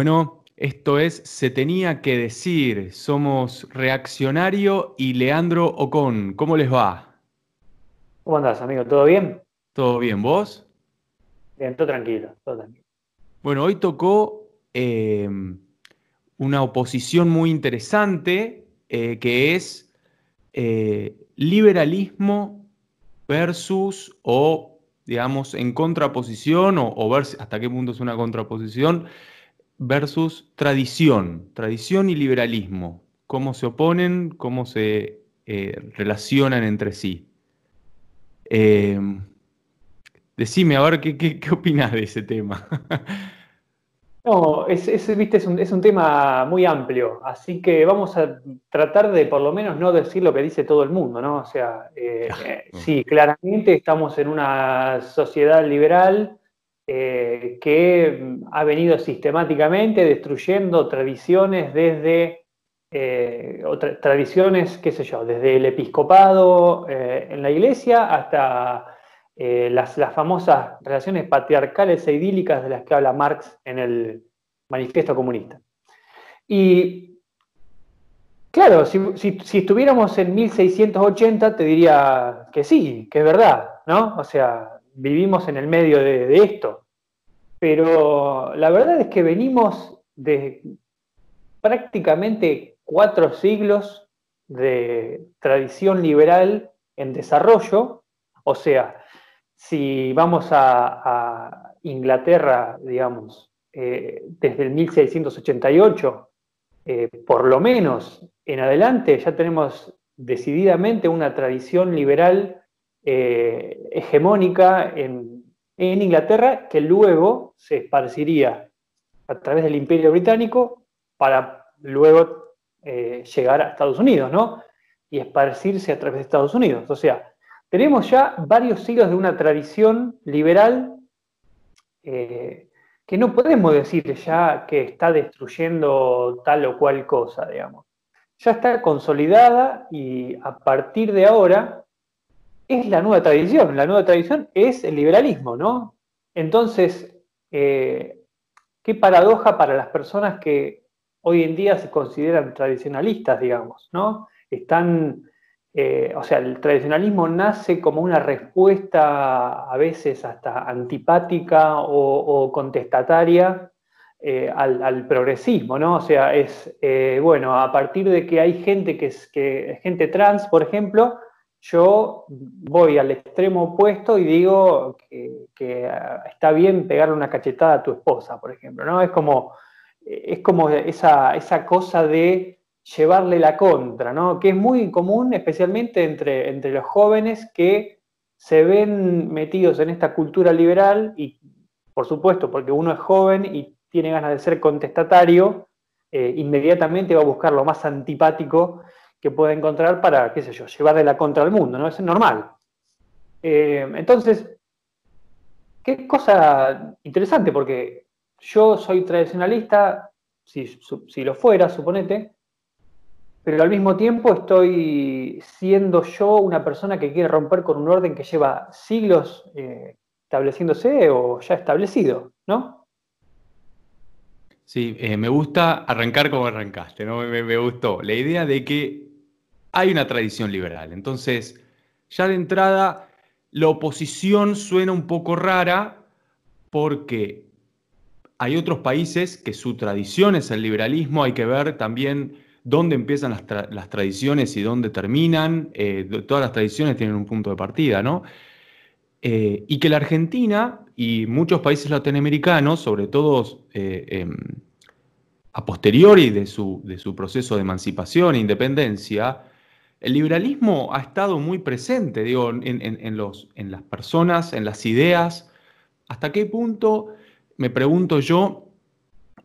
Bueno, esto es Se tenía que decir. Somos Reaccionario y Leandro Ocon. ¿Cómo les va? ¿Cómo andás, amigo? ¿Todo bien? ¿Todo bien? ¿Vos? Bien, todo tranquilo, todo tranquilo. Bueno, hoy tocó eh, una oposición muy interesante eh, que es eh, liberalismo versus o, digamos, en contraposición o, o ver hasta qué punto es una contraposición versus tradición, tradición y liberalismo. ¿Cómo se oponen? ¿Cómo se eh, relacionan entre sí? Eh, decime, a ver, ¿qué, qué, qué opinás de ese tema? no, es, es, viste, es un, es un tema muy amplio, así que vamos a tratar de por lo menos no decir lo que dice todo el mundo, ¿no? O sea, eh, sí, claramente estamos en una sociedad liberal eh, que ha venido sistemáticamente destruyendo tradiciones desde eh, tradiciones, qué sé yo, desde el episcopado eh, en la iglesia hasta las, las, famosas relaciones patriarcales e idílicas de las que habla Marx en el Manifiesto Comunista. Y claro, si, si, estuviéramos en 1680 te diría que sí, que es verdad, ¿no? O sea, vivimos en el medio de, esto. Pero la verdad es que venimos de prácticamente cuatro siglos de tradición liberal en desarrollo. O sea, si vamos a, Inglaterra, digamos, eh, desde el 1688, eh, por lo menos en adelante, ya tenemos decididamente una tradición liberal eh, hegemónica en, en, Inglaterra que luego se esparciría a través del Imperio Británico para luego eh, llegar a Estados Unidos, ¿no? Y esparcirse a través de Estados Unidos. O sea, tenemos ya varios siglos de una tradición liberal eh, que no podemos decir ya que está destruyendo tal o cual cosa, digamos. Ya está consolidada y a partir de ahora es la nueva tradición. La nueva tradición es el liberalismo, ¿no? Entonces, eh, qué paradoja para las personas que hoy en día se consideran tradicionalistas, digamos, ¿no? Están, eh, o sea, el tradicionalismo nace como una respuesta a veces hasta antipática o, contestataria eh, al, progresismo, ¿no? O sea, es, bueno, a partir de que hay gente que es, que, gente trans, por ejemplo, yo voy al extremo opuesto y digo que, que, está bien pegarle una cachetada a tu esposa, por ejemplo, ¿no? Es como, es como esa, esa cosa de llevarle la contra, ¿no? Que es muy común, especialmente entre, entre los jóvenes que se ven metidos en esta cultura liberal y, por supuesto, porque uno es joven y tiene ganas de ser contestatario, eh, inmediatamente va a buscar lo más antipático que pueda encontrar para, qué sé yo, llevarle la contra al mundo, ¿no? Es normal. Eh, entonces, qué cosa interesante, porque yo soy tradicionalista, si, si, lo fuera, suponete, pero al mismo tiempo estoy siendo yo una persona que quiere romper con un orden que lleva siglos eh, estableciéndose o ya establecido, ¿no? Sí, eh, me gusta arrancar como arrancaste, ¿no? Me, gustó. La idea de que hay una tradición liberal. Entonces, ya de entrada, la oposición suena un poco rara porque hay otros países que su tradición es el liberalismo, hay que ver también dónde empiezan las, tra las tradiciones y dónde terminan. Eh, todas las tradiciones tienen un punto de partida, ¿no? Eh, y que la Argentina y muchos países latinoamericanos, sobre todo eh, eh, a posteriori de su proceso de emancipación e independencia, el liberalismo ha estado muy presente, digo, en, las personas, en las ideas. ¿Hasta qué punto, me pregunto yo,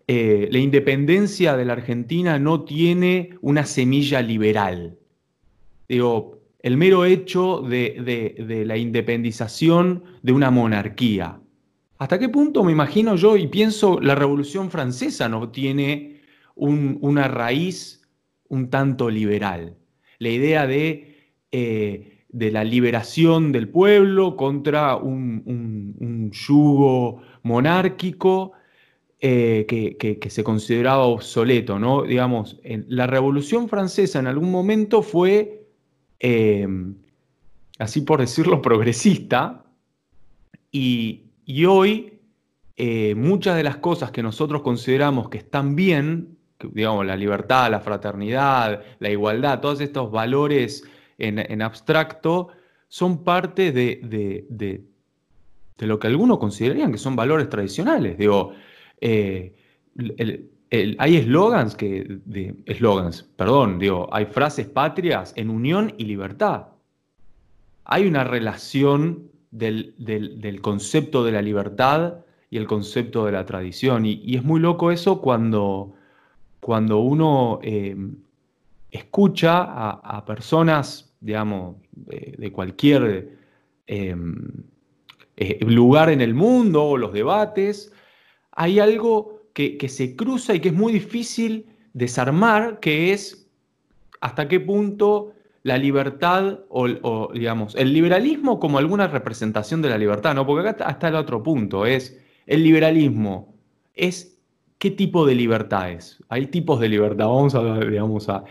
eh, la independencia de la Argentina no tiene una semilla liberal? Digo, el mero hecho de, la independización de una monarquía. ¿Hasta qué punto me imagino yo y pienso la Revolución Francesa no tiene un, una raíz un tanto liberal? La idea de, eh, de, la liberación del pueblo contra un, un, yugo monárquico. eh, que, se consideraba obsoleto, ¿no? Digamos, la Revolución Francesa en algún momento fue, eh, así por decirlo, progresista, y, hoy eh, muchas de las cosas que nosotros consideramos que están bien, digamos, la libertad, la fraternidad, la igualdad, todos estos valores en, abstracto, son parte de, de, lo que algunos considerarían que son valores tradicionales. Digo, eh, hay eslogans que, eslogans, perdón, digo, hay frases patrias en unión y libertad. Hay una relación del, concepto de la libertad y el concepto de la tradición. Y, es muy loco eso cuando, cuando uno eh, escucha a, personas, digamos, de, cualquier eh, lugar en el mundo o los debates, hay algo que, se cruza y que es muy difícil desarmar, que es hasta qué punto la libertad o, digamos, el liberalismo como alguna representación de la libertad, ¿no? Porque acá está el otro punto, es el liberalismo, es qué tipo de libertad es. Hay tipos de libertad, vamos a, digamos, a...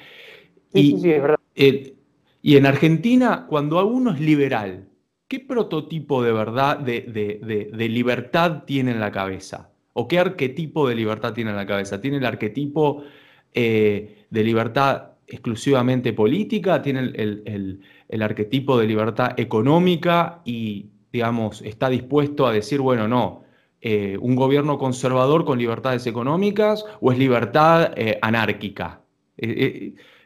Y, sí, es verdad. y en Argentina, cuando uno es liberal, ¿qué prototipo de verdad, de libertad tiene en la cabeza? ¿O qué arquetipo de libertad tiene en la cabeza? ¿Tiene el arquetipo eh, de libertad exclusivamente política? ¿Tiene el, arquetipo de libertad económica? Y, digamos, está dispuesto a decir, bueno, no, eh, un gobierno conservador con libertades económicas o es libertad eh, anárquica?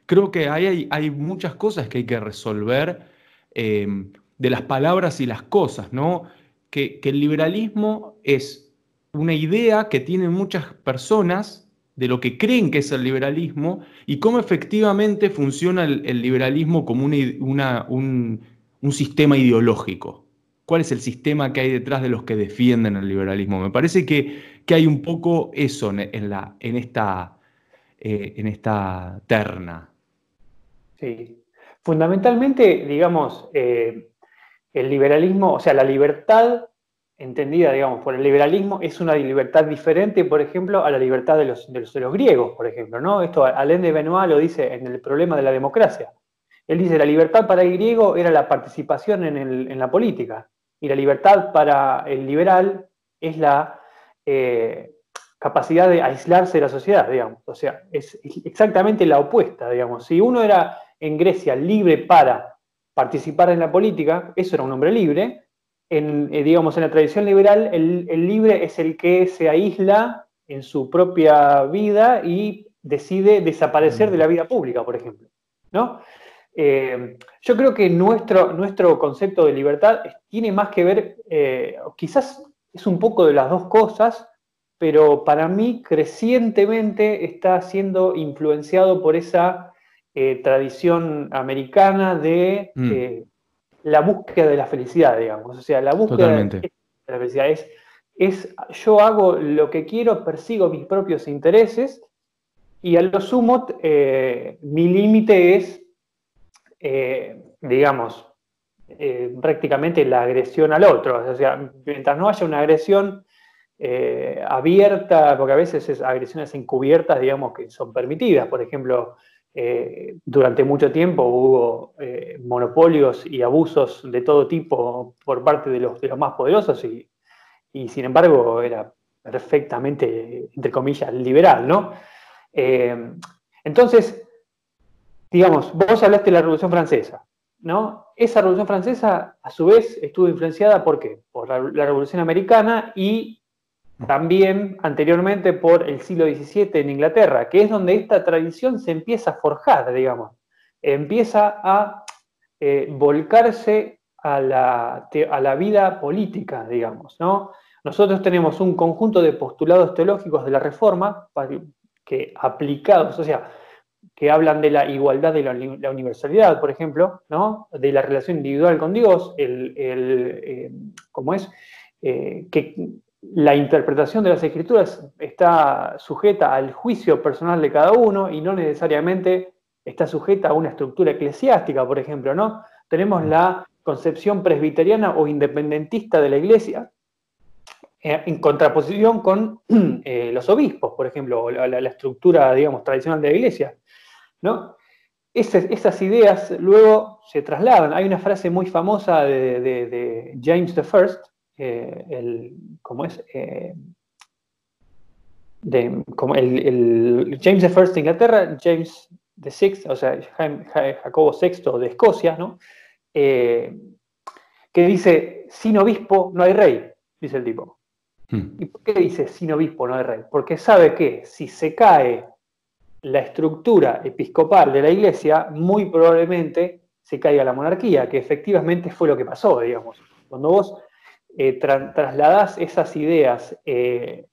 creo que hay, hay, muchas cosas que hay que resolver de las palabras y las cosas, ¿no? que el liberalismo es una idea que tienen muchas personas de lo que creen que es el liberalismo y cómo efectivamente funciona el, liberalismo como un, sistema ideológico. ¿Cuál es el sistema que hay detrás de los que defienden el liberalismo? Me parece que, hay un poco eso en, la, en, esta, eh, en esta terna. Sí. Fundamentalmente, digamos, eh, el liberalismo, o sea, la libertad entendida, digamos, por el liberalismo, es una libertad diferente, por ejemplo, a la libertad de los, de los, griegos, por ejemplo, ¿no? Esto Alain de Benoit lo dice en el problema de la democracia. Él dice, la libertad para el griego era la participación en, la política, y la libertad para el liberal es la eh, capacidad de aislarse de la sociedad, digamos. O sea, es exactamente la opuesta, digamos. Si uno era en Grecia libre para participar en la política, eso era un hombre libre, en, eh, digamos, en la tradición liberal, el, libre es el que se aísla en su propia vida y decide desaparecer de la vida pública, por ejemplo. ¿no? Eh, yo creo que nuestro, nuestro concepto de libertad tiene más que ver, eh, quizás es un poco de las dos cosas, pero para mí crecientemente está siendo influenciado por esa tradición americana de mm la búsqueda de la felicidad, digamos. O sea, la búsqueda de la felicidad es, es, yo hago lo que quiero, persigo mis propios intereses y a lo sumo eh, mi límite es, eh, digamos, eh, prácticamente la agresión al otro. O sea, mientras no haya una agresión abierta, porque a veces es agresiones encubiertas, digamos, que son permitidas. Por ejemplo, eh, durante mucho tiempo hubo eh, monopolios y abusos de todo tipo por parte de los, de los más poderosos y, sin embargo era perfectamente, entre comillas, liberal, ¿no? Eh, entonces, digamos, vos hablaste de la Revolución Francesa, ¿no? Esa Revolución Francesa, a su vez, estuvo influenciada ¿por qué? Por la Revolución Americana y también anteriormente por el siglo XVII en Inglaterra, que es donde esta tradición se empieza a forjar, digamos, empieza a eh, volcarse a la, a la, vida política, digamos, ¿no? Nosotros tenemos un conjunto de postulados teológicos de la Reforma que aplicados, o sea, que hablan de la igualdad de la, universalidad, por ejemplo, ¿no? de la relación individual con Dios, el, eh, ¿cómo es? Eh, que la interpretación de las escrituras está sujeta al juicio personal de cada uno y no necesariamente está sujeta a una estructura eclesiástica, por ejemplo, ¿no? Tenemos la concepción presbiteriana o independentista de la iglesia, eh, en contraposición con los obispos, por ejemplo, la, la, estructura, digamos, tradicional de la iglesia. ¿No? esas ideas luego se trasladan. Hay una frase muy famosa de, James I, eh, el, ¿cómo es? como el, James I de Inglaterra, James VI, o sea, Jacobo VI de Escocia, ¿no? que dice, sin obispo no hay rey, dice el tipo. Hmm. ¿Y por qué dice sin obispo no hay rey? Porque sabe que si se cae la estructura episcopal de la iglesia, muy probablemente se caiga la monarquía, que efectivamente fue lo que pasó, digamos. Cuando vos eh, trasladás esas ideas eh,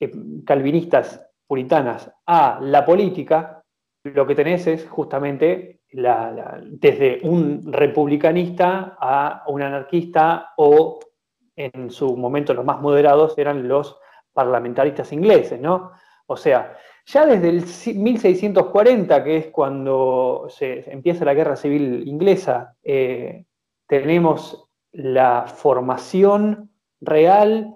eh, calvinistas, puritanas, a la política, lo que tenés es justamente desde un republicanista a un anarquista o en su momento los más moderados eran los parlamentaristas ingleses, ¿no? O sea, ya desde el 1640, que es cuando se empieza la guerra civil inglesa, eh, tenemos la formación real,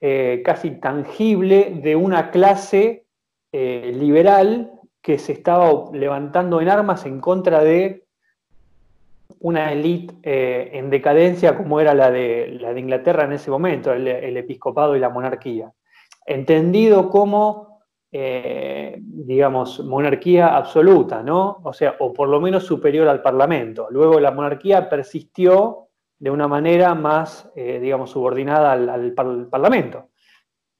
eh, casi tangible, de una clase eh, liberal que se estaba levantando en armas en contra de una élite en decadencia como era la de, la de Inglaterra en ese momento, el, episcopado y la monarquía. Entendido como, eh, digamos, monarquía absoluta, ¿no? O sea, o por lo menos superior al Parlamento. Luego la monarquía persistió de una manera más, eh, digamos, subordinada al, Parlamento.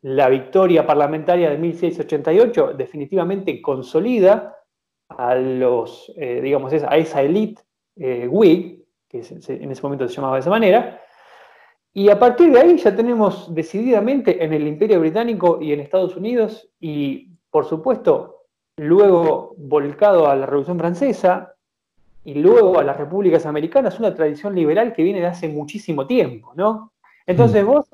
La victoria parlamentaria de 1688 definitivamente consolida a los, digamos, a esa élite eh, Whig, que en ese momento se llamaba de esa manera, y a partir de ahí ya tenemos decididamente en el Imperio Británico y en Estados Unidos, y por supuesto, luego volcado a la Revolución Francesa y luego a las repúblicas americanas, una tradición liberal que viene de hace muchísimo tiempo, ¿no? Entonces mm. vos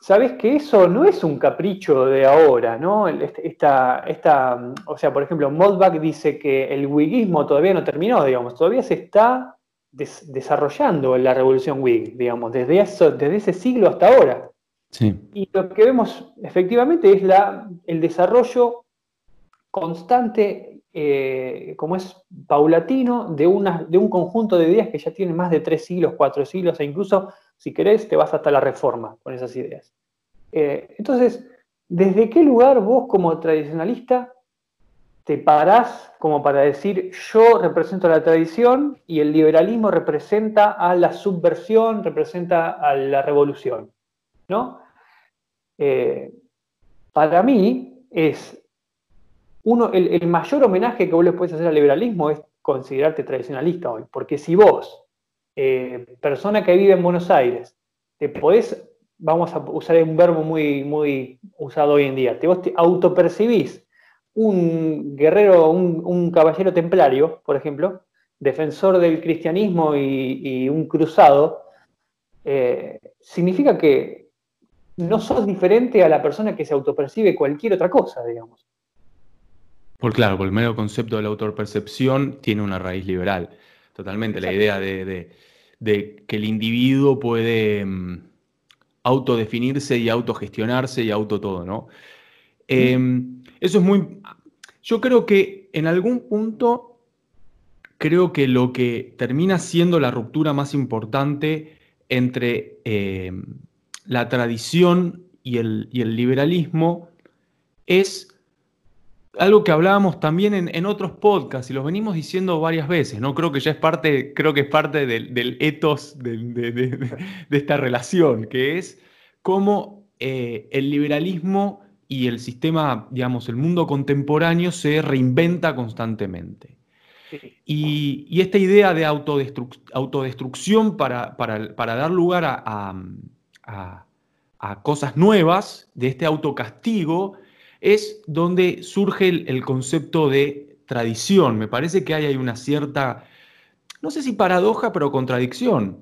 sabés que eso no es un capricho de ahora, ¿no? Este, esta, esta, o sea, por ejemplo, Moldbach dice que el wiggismo todavía no terminó, digamos, todavía se está desarrollando la revolución Whig, digamos, desde, eso, desde ese siglo hasta ahora. Y lo que vemos efectivamente es la, el desarrollo constante, eh, como es paulatino, de, una, de un conjunto de ideas que ya tienen más de tres siglos, cuatro siglos, e incluso si querés, te vas hasta la reforma con esas ideas. Eh, entonces, ¿desde qué lugar vos como tradicionalista te parás como para decir yo represento la tradición y el liberalismo representa a la subversión, representa a la revolución? ¿No? Eh, para mí es uno, el, mayor homenaje que vos le puedes hacer al liberalismo es considerarte tradicionalista hoy, porque si vos eh, persona que vive en Buenos Aires, te podés, vamos a usar un verbo muy, muy usado hoy en día, vos te autopercibís un guerrero, un, caballero templario, por ejemplo, defensor del cristianismo y, un cruzado, eh, significa que no sos diferente a la persona que se autopercibe cualquier otra cosa, digamos. Por claro, por el mero concepto de la autopercepción tiene una raíz liberal. Totalmente, la idea de, que el individuo puede mm, autodefinirse y autogestionarse y auto todo, ¿no? Em, eso es muy... Yo creo que en algún punto, creo que lo que termina siendo la ruptura más importante entre em, la tradición y el, y el liberalismo es algo que hablábamos también en, otros podcasts y los venimos diciendo varias veces, ¿no? Creo que ya es parte, creo que es parte del, del etos de, esta relación, que es cómo eh, el liberalismo y el sistema, digamos, el mundo contemporáneo se reinventa constantemente. Y, esta idea de autodestrucción para, dar lugar a, a cosas nuevas, de este autocastigo, es donde surge el, concepto de tradición. Me parece que hay, una cierta, no sé si paradoja, pero contradicción,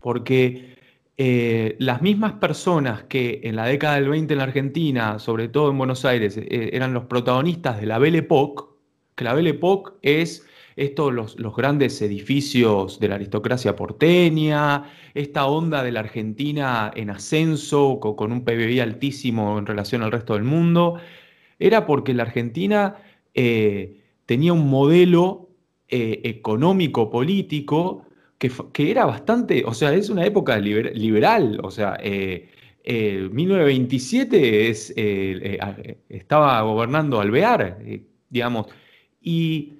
porque eh, las mismas personas que en la década del 20 en la Argentina, sobre todo en Buenos Aires, eh, eran los protagonistas de la Belle Époque, que la Belle Époque es estos los, grandes edificios de la aristocracia porteña, esta onda de la Argentina en ascenso, con, un PBI altísimo en relación al resto del mundo, era porque la Argentina eh, tenía un modelo económico, político, que, era bastante, o sea, es una época liberal, o sea, 1927 es, estaba gobernando Alvear, digamos, y,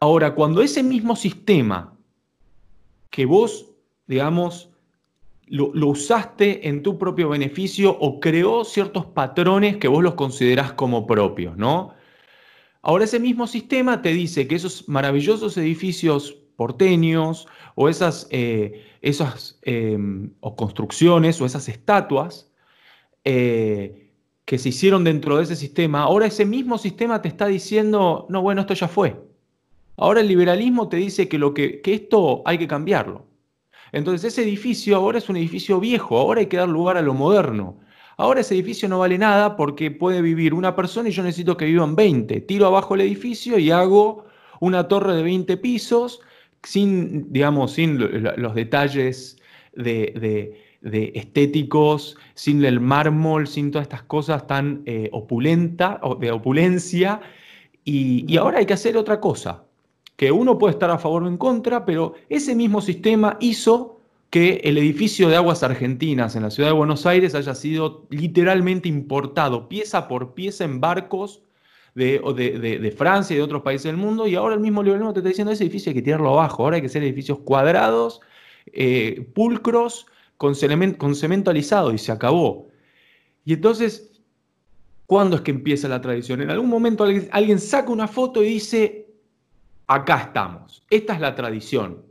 ahora, cuando ese mismo sistema que vos, digamos, lo, usaste en tu propio beneficio o creó ciertos patrones que vos los considerás como propios, ¿no? Ahora ese mismo sistema te dice que esos maravillosos edificios porteños o esas, eh, esas em, construcciones o esas estatuas eh, que se hicieron dentro de ese sistema, ahora ese mismo sistema te está diciendo, no, bueno, esto ya fue. Ahora el liberalismo te dice que, lo que, que esto hay que cambiarlo. Entonces ese edificio ahora es un edificio viejo, ahora hay que dar lugar a lo moderno. Ahora ese edificio no vale nada porque puede vivir una persona y yo necesito que vivan 20. Tiro abajo el edificio y hago una torre de 20 pisos sin, digamos, sin los detalles de de estéticos, sin el mármol, sin todas estas cosas tan eh, opulenta, de opulencia. Y, ahora hay que hacer otra cosa, que uno puede estar a favor o en contra, pero ese mismo sistema hizo que el edificio de aguas argentinas en la ciudad de Buenos Aires haya sido literalmente importado pieza por pieza en barcos de, Francia y de otros países del mundo, y ahora el mismo liberalismo te está diciendo, ese edificio hay que tirarlo abajo, ahora hay que hacer edificios cuadrados, eh, pulcros, con cemento, alisado y se acabó. Y entonces, ¿cuándo es que empieza la tradición? En algún momento alguien, saca una foto y dice, acá estamos, esta es la tradición.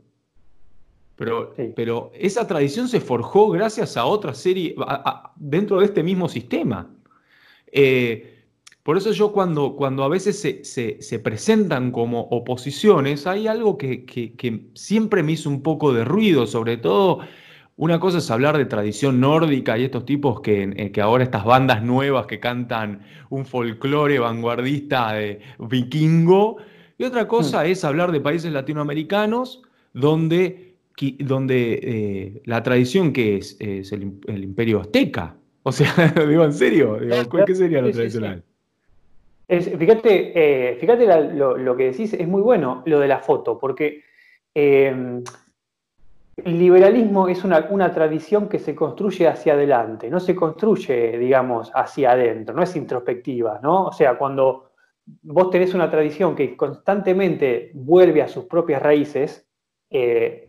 Pero, pero, esa tradición se forjó gracias a otra serie, dentro de este mismo sistema. Eh, por eso yo cuando, cuando a veces se, presentan como oposiciones, hay algo que, que, siempre me hizo un poco de ruido, sobre todo una cosa es hablar de tradición nórdica y estos tipos que, eh, que ahora estas bandas nuevas que cantan un folclore vanguardista de vikingo, y otra cosa mm. es hablar de países latinoamericanos donde, donde eh, la tradición que es, es el, imperio azteca. O sea, digo, ¿en serio? ¿Qué sería lo tradicional? fíjate, eh, fíjate lo, que decís, es muy bueno lo de la foto, porque el liberalismo es una, tradición que se construye hacia adelante, no se construye, digamos, hacia adentro, no es introspectiva, ¿no? O sea, cuando vos tenés una tradición que constantemente vuelve a sus propias raíces, eh,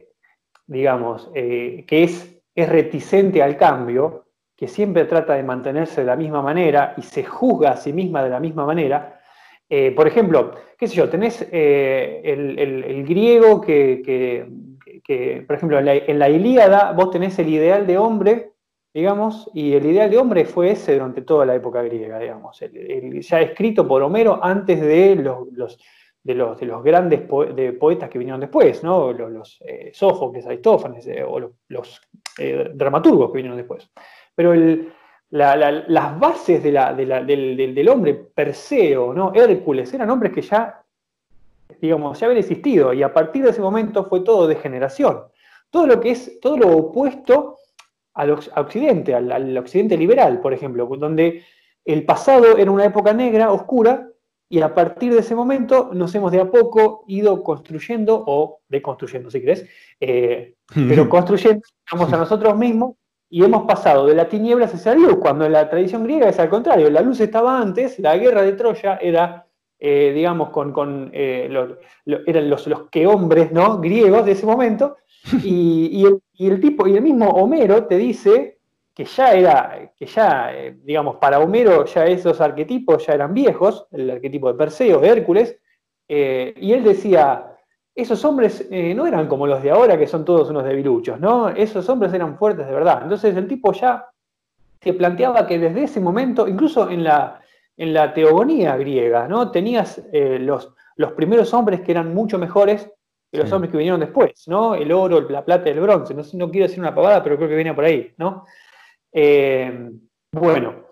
digamos, eh, que es, reticente al cambio, que siempre trata de mantenerse de la misma manera y se juzga a sí misma de la misma manera, eh, por ejemplo, qué sé yo, tenés el, griego que que, por ejemplo, en la, Ilíada vos tenés el ideal de hombre, digamos, y el ideal de hombre fue ese durante toda la época griega, digamos, ya escrito por Homero antes de los, de los, de los grandes poetas que vinieron después, ¿no? los, los eh, Sófocles, Aristófanes, eh, o los, eh, dramaturgos que vinieron después. Pero las bases del, del, hombre, Perseo, ¿no? Hércules, eran hombres que ya digamos, ya había existido y a partir de ese momento fue todo degeneración. Todo lo que es, todo lo opuesto al occidente, al, occidente liberal, por ejemplo, donde el pasado era una época negra, oscura, y a partir de ese momento nos hemos de a poco ido construyendo, o deconstruyendo si querés, eh, pero construyendo, a nosotros mismos, y hemos pasado de la tiniebla hacia la luz, cuando en la tradición griega es al contrario, la luz estaba antes, la guerra de Troya era eh, digamos, con, eh, los, eran los, los que hombres ¿no? griegos de ese momento, y, el, tipo, y el mismo Homero te dice que ya era, que ya, eh, digamos, para Homero ya esos arquetipos ya eran viejos, el arquetipo de Perseo, de Hércules, y él decía, esos hombres no eran como los de ahora, que son todos unos debiluchos, ¿no? Esos hombres eran fuertes de verdad. Entonces el tipo ya se planteaba que desde ese momento, incluso en la, en la teogonía griega, ¿no? Tenías eh, los, los primeros hombres que eran mucho mejores que los hombres que vinieron después, ¿no? El oro, la plata y el bronce. No, no quiero decir una pavada, pero creo que venía por ahí, ¿no? Eh, bueno,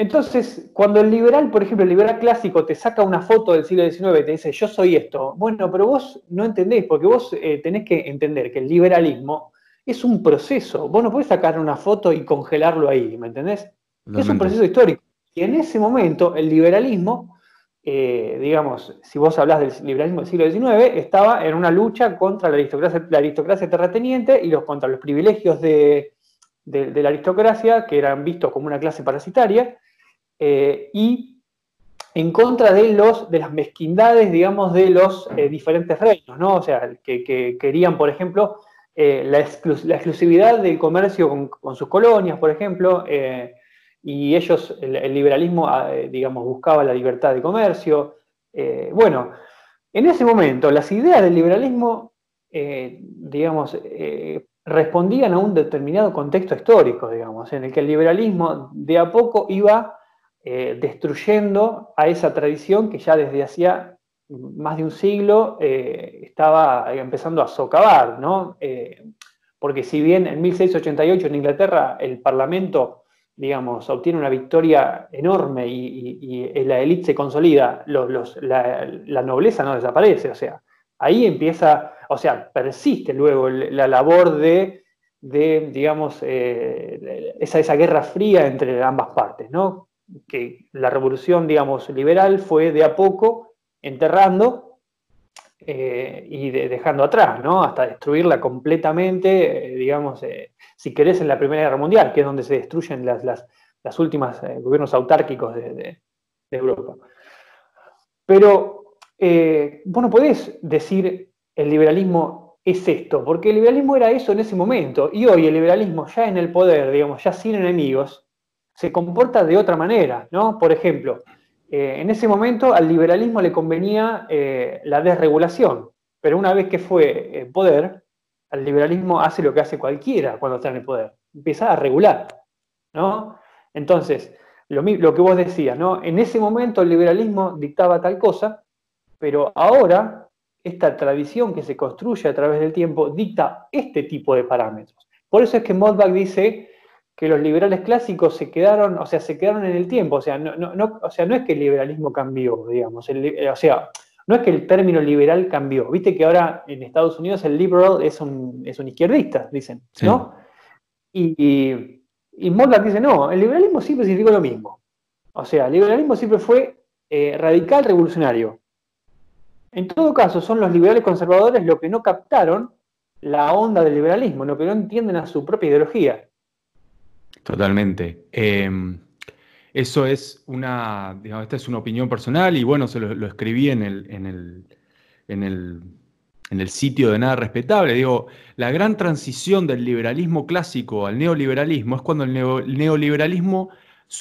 entonces, cuando el liberal, por ejemplo, el liberal clásico te saca una foto del siglo XIX y te dice, yo soy esto, bueno, pero vos no entendés, porque vos eh, tenés que entender que el liberalismo es un proceso. Vos no podés sacar una foto y congelarlo ahí, ¿me entendés? Es un proceso histórico. Y en ese momento, el liberalismo, eh, digamos, si vos hablas del liberalismo del siglo XIX, estaba en una lucha contra la aristocracia, la aristocracia terrateniente y los, contra los privilegios de, de la aristocracia, que eran vistos como una clase parasitaria eh, y en contra de, los, de las mezquindades, digamos, de los eh, diferentes reinos, ¿no? O sea, que, querían, por ejemplo, eh, la, exclusividad del comercio con, sus colonias, por ejemplo, y ellos, el, liberalismo, ah, digamos, buscaba la libertad de comercio. bueno, en ese momento, las ideas del liberalismo, digamos, respondían a un determinado contexto histórico, digamos, en el que el liberalismo de a poco iba eh, destruyendo a esa tradición que ya desde hacía más de un siglo eh, estaba empezando a socavar, ¿no? Eh, porque si bien en 1688 en Inglaterra el Parlamento, digamos, obtiene una victoria enorme y, la élite se consolida, la, nobleza no desaparece, o sea, ahí empieza, o sea, persiste luego la labor de, digamos, esa, esa guerra fría entre ambas partes, ¿no? que la revolución, digamos, liberal fue de a poco enterrando eh, y dejando atrás, ¿no? Hasta destruirla completamente, eh, digamos, eh, si querés, en la Primera Guerra Mundial, que es donde se destruyen las, las, últimas gobiernos autárquicos de, Europa. Pero vos no podés decir el liberalismo es esto, porque el liberalismo era eso en ese momento, y hoy el liberalismo ya en el poder, digamos, ya sin enemigos, se comporta de otra manera, ¿no? Por ejemplo, eh, en ese momento al liberalismo le convenía eh, la desregulación, pero una vez que fue en poder, al liberalismo hace lo que hace cualquiera cuando está en el poder, empieza a regular, ¿no? Entonces, lo, lo que vos decías, ¿no? En ese momento el liberalismo dictaba tal cosa, pero ahora esta tradición que se construye a través del tiempo dicta este tipo de parámetros. Por eso es que Modbach dice que los liberales clásicos se quedaron, o sea, se quedaron en el tiempo, o sea, no, no, o sea, no es que el liberalismo cambió, digamos, o sea, no es que el término liberal cambió, viste que ahora en Estados Unidos el liberal es un, es un izquierdista, dicen, ¿no? Y, y, y dice, no, el liberalismo siempre significó lo mismo, o sea, el liberalismo siempre fue eh, radical revolucionario. En todo caso, son los liberales conservadores los que no captaron la onda del liberalismo, lo que no entienden a su propia ideología. Totalmente. Em, eso es una, digamos, esta es una opinión personal y bueno, se lo, escribí en el, en, el, en, el, en el sitio de Nada Respetable. Digo, la gran transición del liberalismo clásico al neoliberalismo es cuando el, neoliberalismo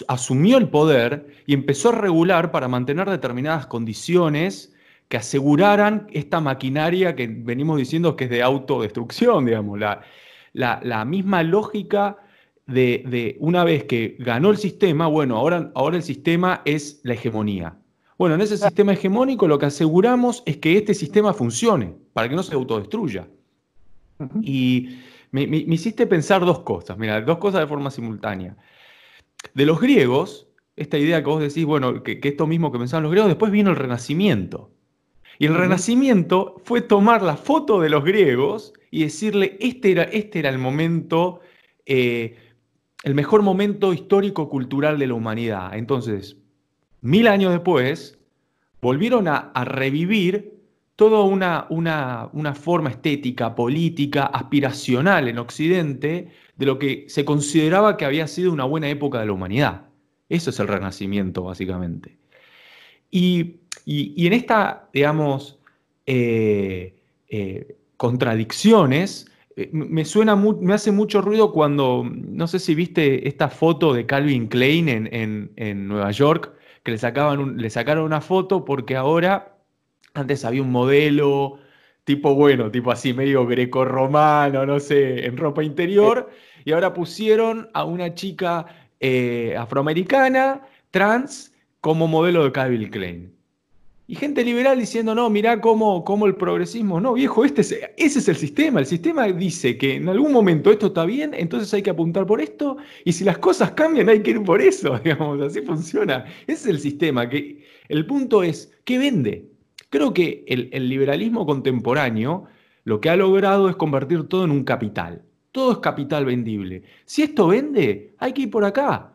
asumió el poder y empezó a regular para mantener determinadas condiciones que aseguraran esta maquinaria que venimos diciendo que es de autodestrucción, digamos, la, la, la misma lógica de, una vez que ganó el sistema, bueno, ahora, ahora el sistema es la hegemonía. Bueno, en ese sistema hegemónico lo que aseguramos es que este sistema funcione, para que no se autodestruya. Y me, hiciste pensar dos cosas, mira, dos cosas de forma simultánea. De los griegos, esta idea que vos decís, bueno, que, esto mismo que pensaban los griegos, después vino el Renacimiento. Y el Renacimiento fue tomar la foto de los griegos y decirle, este era, este era el momento eh, el mejor momento histórico-cultural de la humanidad. Entonces, mil años después, volvieron a, revivir toda una, una, forma estética, política, aspiracional en Occidente de lo que se consideraba que había sido una buena época de la humanidad. Eso es el renacimiento, básicamente. Y, en esta, digamos, eh, eh, contradicciones, eh, me suena, me hace mucho ruido cuando, no sé si viste esta foto de Calvin Klein en, Nueva York, que le, sacaban le sacaron una foto porque ahora, antes había un modelo tipo, bueno, tipo así medio greco-romano, no sé, en ropa interior, y ahora pusieron a una chica eh, afroamericana, trans, como modelo de Calvin Klein. Y gente liberal diciendo, no, mirá cómo, cómo el progresismo, no, viejo, este es, ese es el sistema. El sistema dice que en algún momento esto está bien, entonces hay que apuntar por esto, y si las cosas cambian hay que ir por eso, digamos, así funciona. Ese es el sistema. Que, el punto es, ¿qué vende? Creo que el, el liberalismo contemporáneo lo que ha logrado es convertir todo en un capital. Todo es capital vendible. Si esto vende, hay que ir por acá.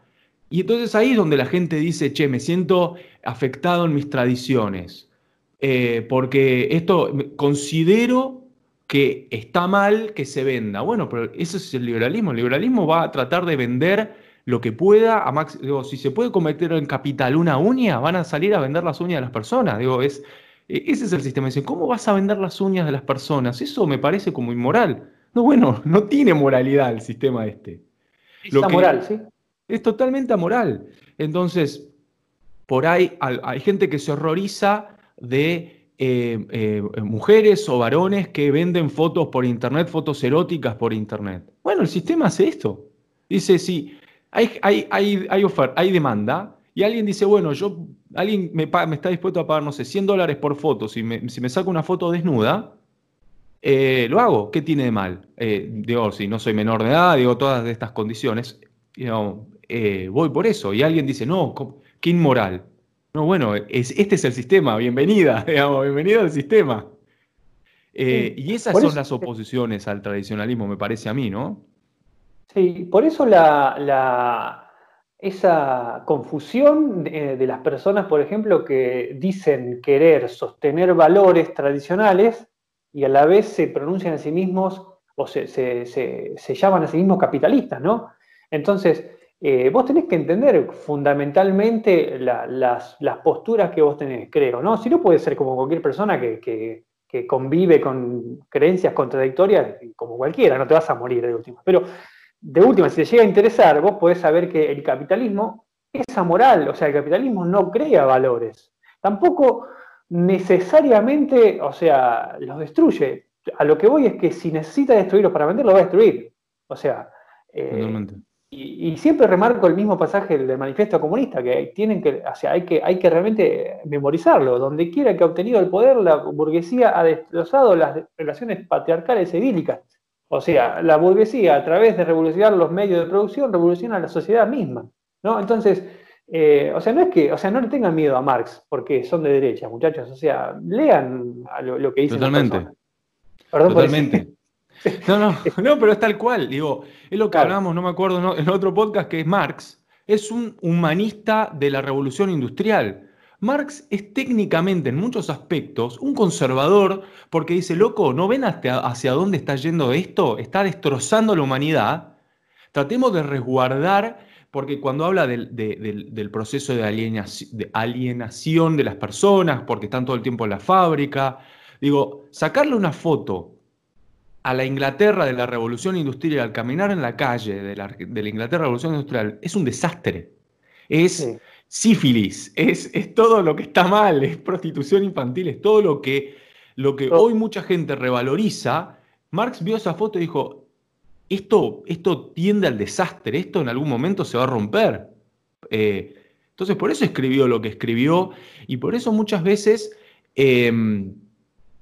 Y entonces ahí es donde la gente dice, che, me siento afectado en mis tradiciones, eh, porque esto considero que está mal que se venda. Bueno, pero eso es el liberalismo. El liberalismo va a tratar de vender lo que pueda, a max, digo, si se puede cometer en capital una uña, van a salir a vender las uñas de las personas. Digo, es, e, ese es el sistema. Dice, ¿cómo vas a vender las uñas de las personas? Eso me parece como inmoral. No, bueno, no tiene moralidad el sistema este. Es moral, ¿sí? Es totalmente amoral. Entonces, por ahí hay gente que se horroriza de eh, eh, mujeres o varones que venden fotos por internet, fotos eróticas por internet. Bueno, el sistema hace esto. Dice, sí, hay, hay, hay, hay, oferta, hay demanda, y alguien dice, bueno, yo, alguien me, me, está dispuesto a pagar, no sé, 100 dólares por foto, si me, si me saco una foto desnuda, eh, lo hago, ¿qué tiene de mal? digo, si no soy menor de edad, digo, todas estas condiciones, voy por eso. Y alguien dice, no, qué inmoral. No, bueno, es, este es el sistema, bienvenida, digamos, bienvenida al sistema. Eh, y esas son las oposiciones al tradicionalismo, me parece a mí, ¿no? Sí, por eso la, esa confusión de, las personas, por ejemplo, que dicen querer sostener valores tradicionales y a la vez se pronuncian a sí mismos o se, se llaman a sí mismos capitalistas, ¿no? Entonces, eh, vos tenés que entender fundamentalmente las, posturas que vos tenés, creo, ¿no? Si no puede ser como cualquier persona que, convive con creencias contradictorias, como cualquiera, no te vas a morir de última. Pero de última, si te llega a interesar, vos podés saber que el capitalismo es amoral, o sea, el capitalismo no crea valores. Tampoco necesariamente, o sea, los destruye. A lo que voy es que si necesita destruirlos para vender, lo va a destruir. O sea, eh, y, siempre remarco el mismo pasaje del manifiesto comunista, que tienen que, o hay que, hay que realmente memorizarlo. Donde quiera que ha obtenido el poder, la burguesía ha destrozado las relaciones patriarcales idílicas. O sea, la burguesía, a través de revolucionar los medios de producción, revoluciona la sociedad misma. ¿no? Entonces, eh, o sea, no es que, o sea, no le tengan miedo a Marx, porque son de derecha, muchachos. O sea, lean lo, que dicen. Totalmente. Totalmente. No, no, no, pero es tal cual. Digo, es lo que hablamos, no me acuerdo, en otro podcast que es Marx. Es un humanista de la revolución industrial. Marx es técnicamente, en muchos aspectos, un conservador porque dice, loco, ¿no ven hacia, dónde está yendo esto? Está destrozando la humanidad. Tratemos de resguardar, porque cuando habla del, del proceso de alienación, de alienación de las personas, porque están todo el tiempo en la fábrica, digo, sacarle una foto a la Inglaterra de la Revolución Industrial, al caminar en la calle de la, de la Inglaterra Revolución Industrial, es un desastre. Es sífilis, es, es, todo lo que está mal, es prostitución infantil, es todo lo que, lo que hoy mucha gente revaloriza. Marx vio esa foto y dijo, esto, esto tiende al desastre, esto en algún momento se va a romper. Eh, entonces, por eso escribió lo que escribió y por eso muchas veces em,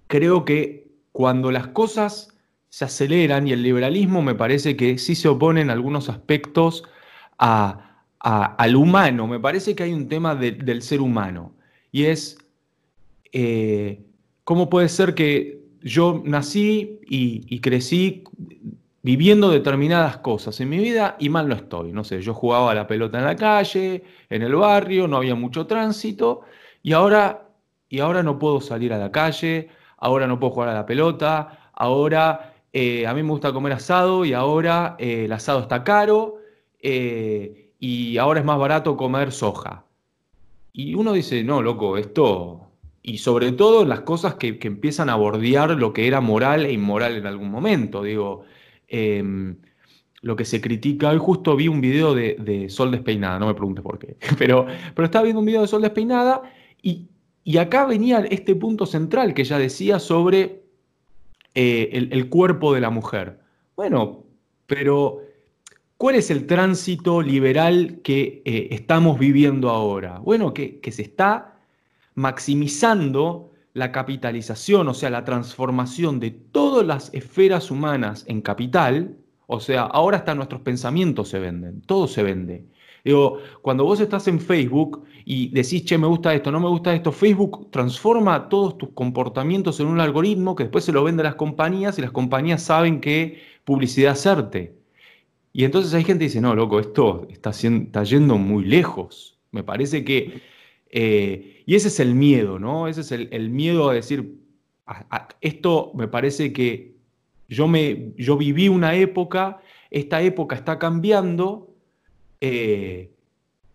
creo que cuando las cosas se aceleran y el liberalismo me parece que sí se opone en algunos aspectos al humano. Me parece que hay un tema del ser humano y es eh, cómo puede ser que yo nací y, crecí viviendo determinadas cosas en mi vida y mal no estoy. No sé, yo jugaba a la pelota en la calle, en el barrio, no había mucho tránsito y ahora, y ahora no puedo salir a la calle, ahora no puedo jugar a la pelota, ahora eh, a mí me gusta comer asado y ahora eh, el asado está caro eh, y ahora es más barato comer soja. Y uno dice, no, loco, esto... Y sobre todo las cosas que, empiezan a bordear lo que era moral e inmoral en algún momento. Digo, em, lo que se critica, hoy justo vi un video de, Sol Despeinada, no me preguntes por qué, pero, pero estaba viendo un video de Sol Despeinada y, y acá venía este punto central que ella decía sobre eh, el, cuerpo de la mujer. Bueno, pero ¿cuál es el tránsito liberal que eh, estamos viviendo ahora? Bueno, que, se está maximizando la capitalización, o sea, la transformación de todas las esferas humanas en capital, o sea, ahora hasta nuestros pensamientos se venden, todo se vende. Digo, cuando vos estás en Facebook y decís, che, me gusta esto, no me gusta esto, Facebook transforma todos tus comportamientos en un algoritmo que después se lo vende a las compañías y las compañías saben qué publicidad hacerte. Y entonces hay gente que dice, no, loco, esto está, yendo muy lejos. Me parece que... Eh, y ese es el miedo, ¿no? Ese es el, miedo a decir, esto me parece que yo, me, yo viví una época, esta época está cambiando, eh,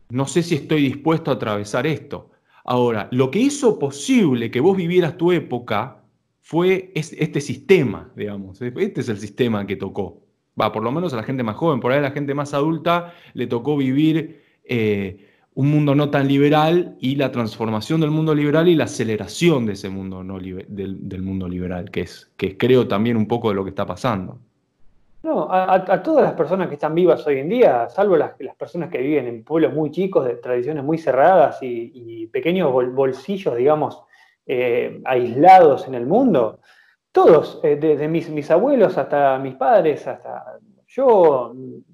no sé si estoy dispuesto a atravesar esto. Ahora, lo que hizo posible que vos vivieras tu época fue este sistema, digamos. Este es el sistema que tocó. Va, por lo menos a la gente más joven, por ahí a la gente más adulta le tocó vivir eh, un mundo no tan liberal y la transformación del mundo liberal y la aceleración de ese mundo no del, mundo liberal, que es, que creo también un poco de lo que está pasando. No, a, todas las personas que están vivas hoy en día, salvo las, personas que viven en pueblos muy chicos, de tradiciones muy cerradas y, pequeños bolsillos, digamos, eh, aislados en el mundo, todos, eh, desde mis, abuelos hasta mis padres, hasta yo,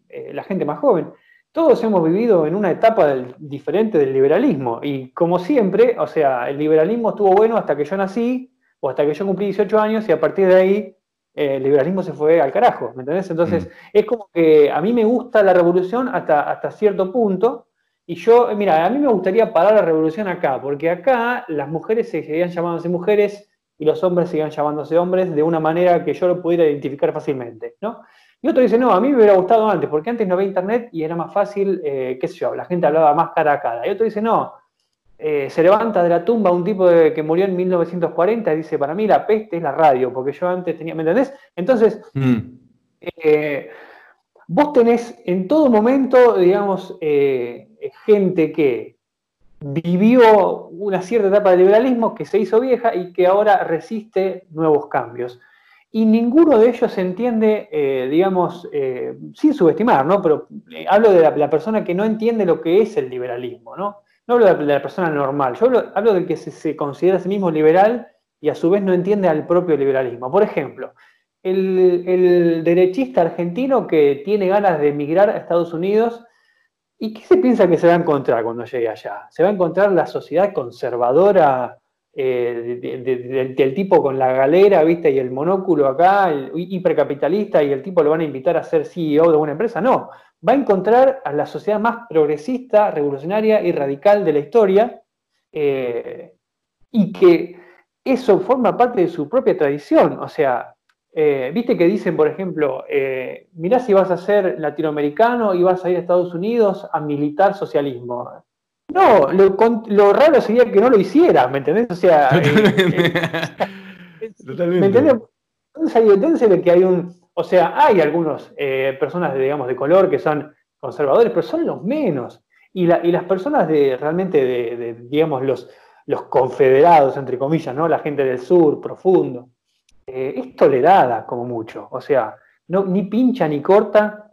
eh, la gente más joven, todos hemos vivido en una etapa diferente del liberalismo. Y como siempre, o sea, el liberalismo estuvo bueno hasta que yo nací o hasta que yo cumplí 18 años y a partir de ahí el liberalismo se fue al carajo, ¿me entendés? Entonces, mm. es como que a mí me gusta la revolución hasta, hasta cierto punto, y yo, mira, a mí me gustaría parar la revolución acá, porque acá las mujeres se seguían llamándose mujeres y los hombres seguían llamándose hombres de una manera que yo lo pudiera identificar fácilmente, ¿no? Y otro dice, no, a mí me hubiera gustado antes, porque antes no había internet y era más fácil, eh, qué sé yo, la gente hablaba más cara a cara. Y otro dice, no, eh, se levanta de la tumba un tipo que murió en 1940 y dice, para mí la peste es la radio, porque yo antes tenía, ¿me entendés? Entonces, mm. eh, vos tenés en todo momento, digamos, eh, gente que vivió una cierta etapa de liberalismo, que se hizo vieja y que ahora resiste nuevos cambios. Y ninguno de ellos se entiende, digamos, sin subestimar, ¿no? Pero hablo de la persona que no entiende lo que es el liberalismo, ¿no? No hablo de la persona normal, yo hablo, del que se, considera a sí mismo liberal y a su vez no entiende al propio liberalismo. Por ejemplo, el, derechista argentino que tiene ganas de emigrar a Estados Unidos, ¿y qué se piensa que se va a encontrar cuando llegue allá? Se va a encontrar la sociedad conservadora eh, del, tipo con la galera, ¿viste? Y el monóculo acá, el hipercapitalista, y el tipo lo van a invitar a ser CEO de una empresa. No, va a encontrar a la sociedad más progresista, revolucionaria y radical de la historia, eh, y que eso forma parte de su propia tradición. O sea, eh, viste que dicen, por ejemplo, eh, mirá si vas a ser latinoamericano y vas a ir a Estados Unidos a militar socialismo. No, lo, raro sería que no lo hiciera, ¿me entendés? O sea, Totalmente. ¿me entendés? Entonces, ve que hay un, o sea, hay algunas eh, personas, digamos, de color que son conservadores, pero son los menos. Y, las personas de realmente, de, digamos, los, confederados, entre comillas, ¿no? La gente del sur, profundo, eh, es tolerada como mucho. O sea, no, ni pincha ni corta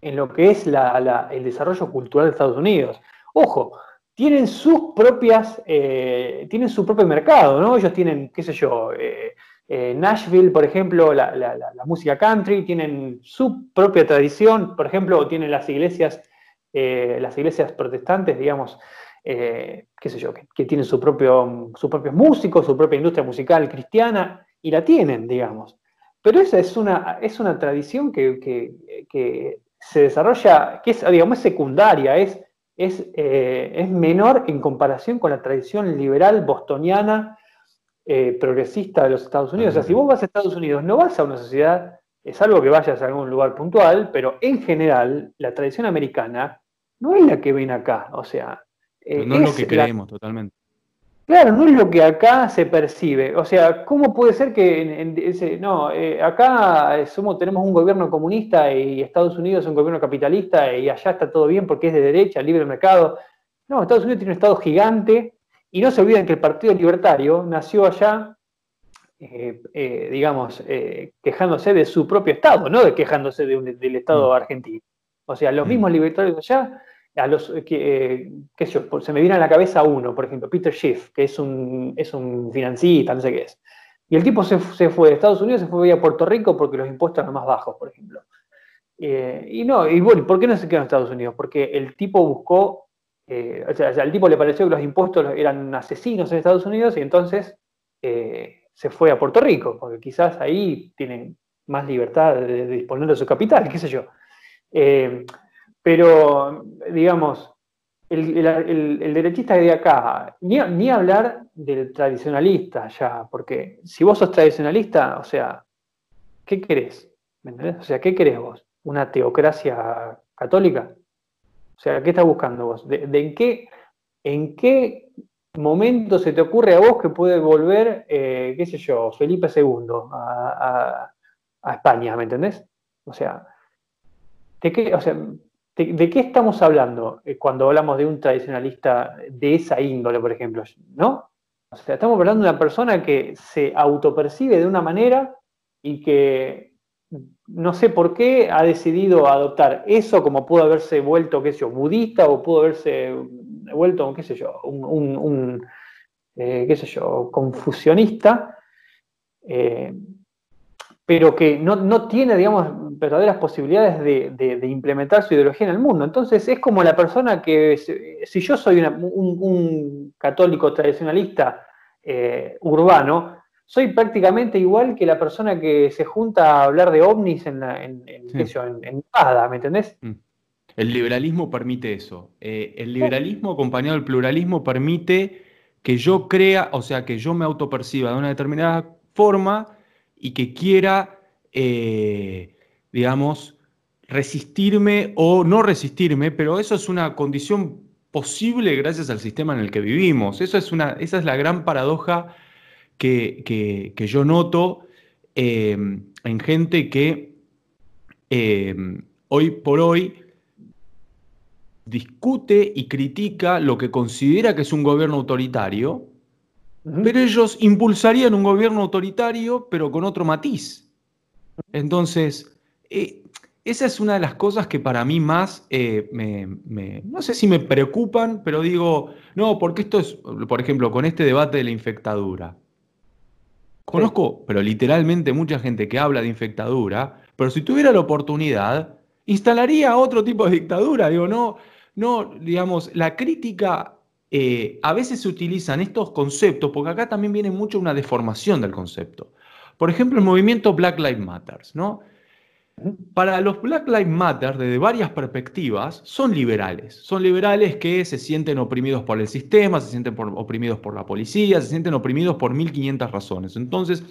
en lo que es el desarrollo cultural de Estados Unidos. Ojo, tienen sus propias, eh, tienen su propio mercado, ¿no? Ellos tienen, qué sé yo, Nashville, por ejemplo, la, música country, tienen su propia tradición, por ejemplo, tienen las iglesias, eh, las iglesias protestantes, digamos, eh, qué sé yo, que, tienen su propio, sus propios músicos, su propia industria musical cristiana, y la tienen, digamos. Pero esa es una, es una tradición que, se desarrolla, que es, digamos, secundaria, es, es, es menor en comparación con la tradición liberal bostoniana eh, progresista de los Estados Unidos. O sea, si vos vas a Estados Unidos, no vas a una sociedad, es algo que vayas a algún lugar puntual, pero en general, la tradición americana no es la que ven acá. O sea. Eh, no es, lo que creemos, totalmente. Claro, no es lo que acá se percibe. O sea, ¿cómo puede ser que no, eh, acá somos, tenemos un gobierno comunista y Estados Unidos es un gobierno capitalista y allá está todo bien porque es de derecha, libre mercado? No, Estados Unidos tiene un Estado gigante y no se olviden que el Partido Libertario nació allá, eh, eh, digamos, eh, quejándose de su propio Estado, no de quejándose del Estado mm. argentino. O sea, los mm. mismos libertarios allá a los, que, qué sé yo, se me viene a la cabeza uno, por ejemplo, Peter Schiff, que es un, es un financista, no sé qué es. Y el tipo se, fue de Estados Unidos, se fue a Puerto Rico porque los impuestos eran más bajos, por ejemplo. Eh, y no, y bueno, ¿por qué no se quedó en Estados Unidos? Porque el tipo buscó, eh, o sea, al tipo le pareció que los impuestos eran asesinos en Estados Unidos y entonces eh, se fue a Puerto Rico, porque quizás ahí tienen más libertad de, disponer de su capital, qué sé yo. pero, digamos, el, derechista de acá, ni, hablar del tradicionalista ya, porque si vos sos tradicionalista, o sea, ¿qué querés? ¿Me entendés? O sea, ¿qué querés vos? ¿Una teocracia católica? O sea, ¿qué estás buscando vos? ¿De, en, qué, en qué momento se te ocurre a vos que puede volver, eh, qué sé yo, Felipe II a, España, ¿me entendés? O sea, ¿de qué, o sea, ¿De, qué estamos hablando eh, cuando hablamos de un tradicionalista de esa índole, por ejemplo? ¿No? O sea, estamos hablando de una persona que se autopercibe de una manera y que no sé por qué ha decidido adoptar eso como pudo haberse vuelto, qué sé yo, budista o pudo haberse vuelto, qué sé yo, un, eh, qué sé yo, confusionista. Eh, pero que no, tiene, digamos, verdaderas posibilidades de, implementar su ideología en el mundo. Entonces es como la persona que, si yo soy un, católico tradicionalista eh, urbano, soy prácticamente igual que la persona que se junta a hablar de ovnis en, en, en, ¿me entendés? Mm. El liberalismo permite eso. Eh, el liberalismo acompañado del pluralismo permite que yo crea, o sea, que yo me autoperciba de una determinada forma y que quiera, eh, digamos, resistirme o no resistirme, pero eso es una condición posible gracias al sistema en el que vivimos. Eso es una, esa es la gran paradoja que, yo noto em, en gente que em, hoy por hoy discute y critica lo que considera que es un gobierno autoritario, pero ellos impulsarían un gobierno autoritario, pero con otro matiz. Entonces, eh, esa es una de las cosas que para mí más eh, me, no sé si me preocupan, pero digo, no, porque esto es, por ejemplo, con este debate de la infectadura. Conozco, pero literalmente mucha gente que habla de infectadura, pero si tuviera la oportunidad, instalaría otro tipo de dictadura. Digo, no, no, digamos, la crítica eh, a veces se utilizan estos conceptos, porque acá también viene mucho una deformación del concepto. Por ejemplo, el movimiento Black Lives Matter, ¿no? Para los Black Lives Matter, desde varias perspectivas, son liberales. Son liberales que se sienten oprimidos por el sistema, se sienten oprimidos por la policía, se sienten oprimidos por 1500 razones. Entonces,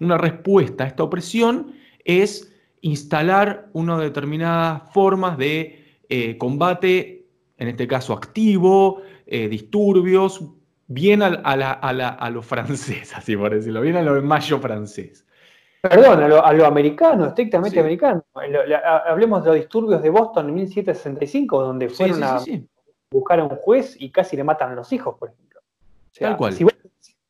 una respuesta a esta opresión es instalar una determinadas formas de eh, combate, en este caso activo, eh, disturbios, bien a, a, lo francés, así por decirlo, bien a lo mayo francés. Perdón, a lo, americano, estrictamente americano. hablemos de los disturbios de Boston en 1765, donde fueron a buscar a un juez y casi le matan a los hijos, por ejemplo. Tal cual.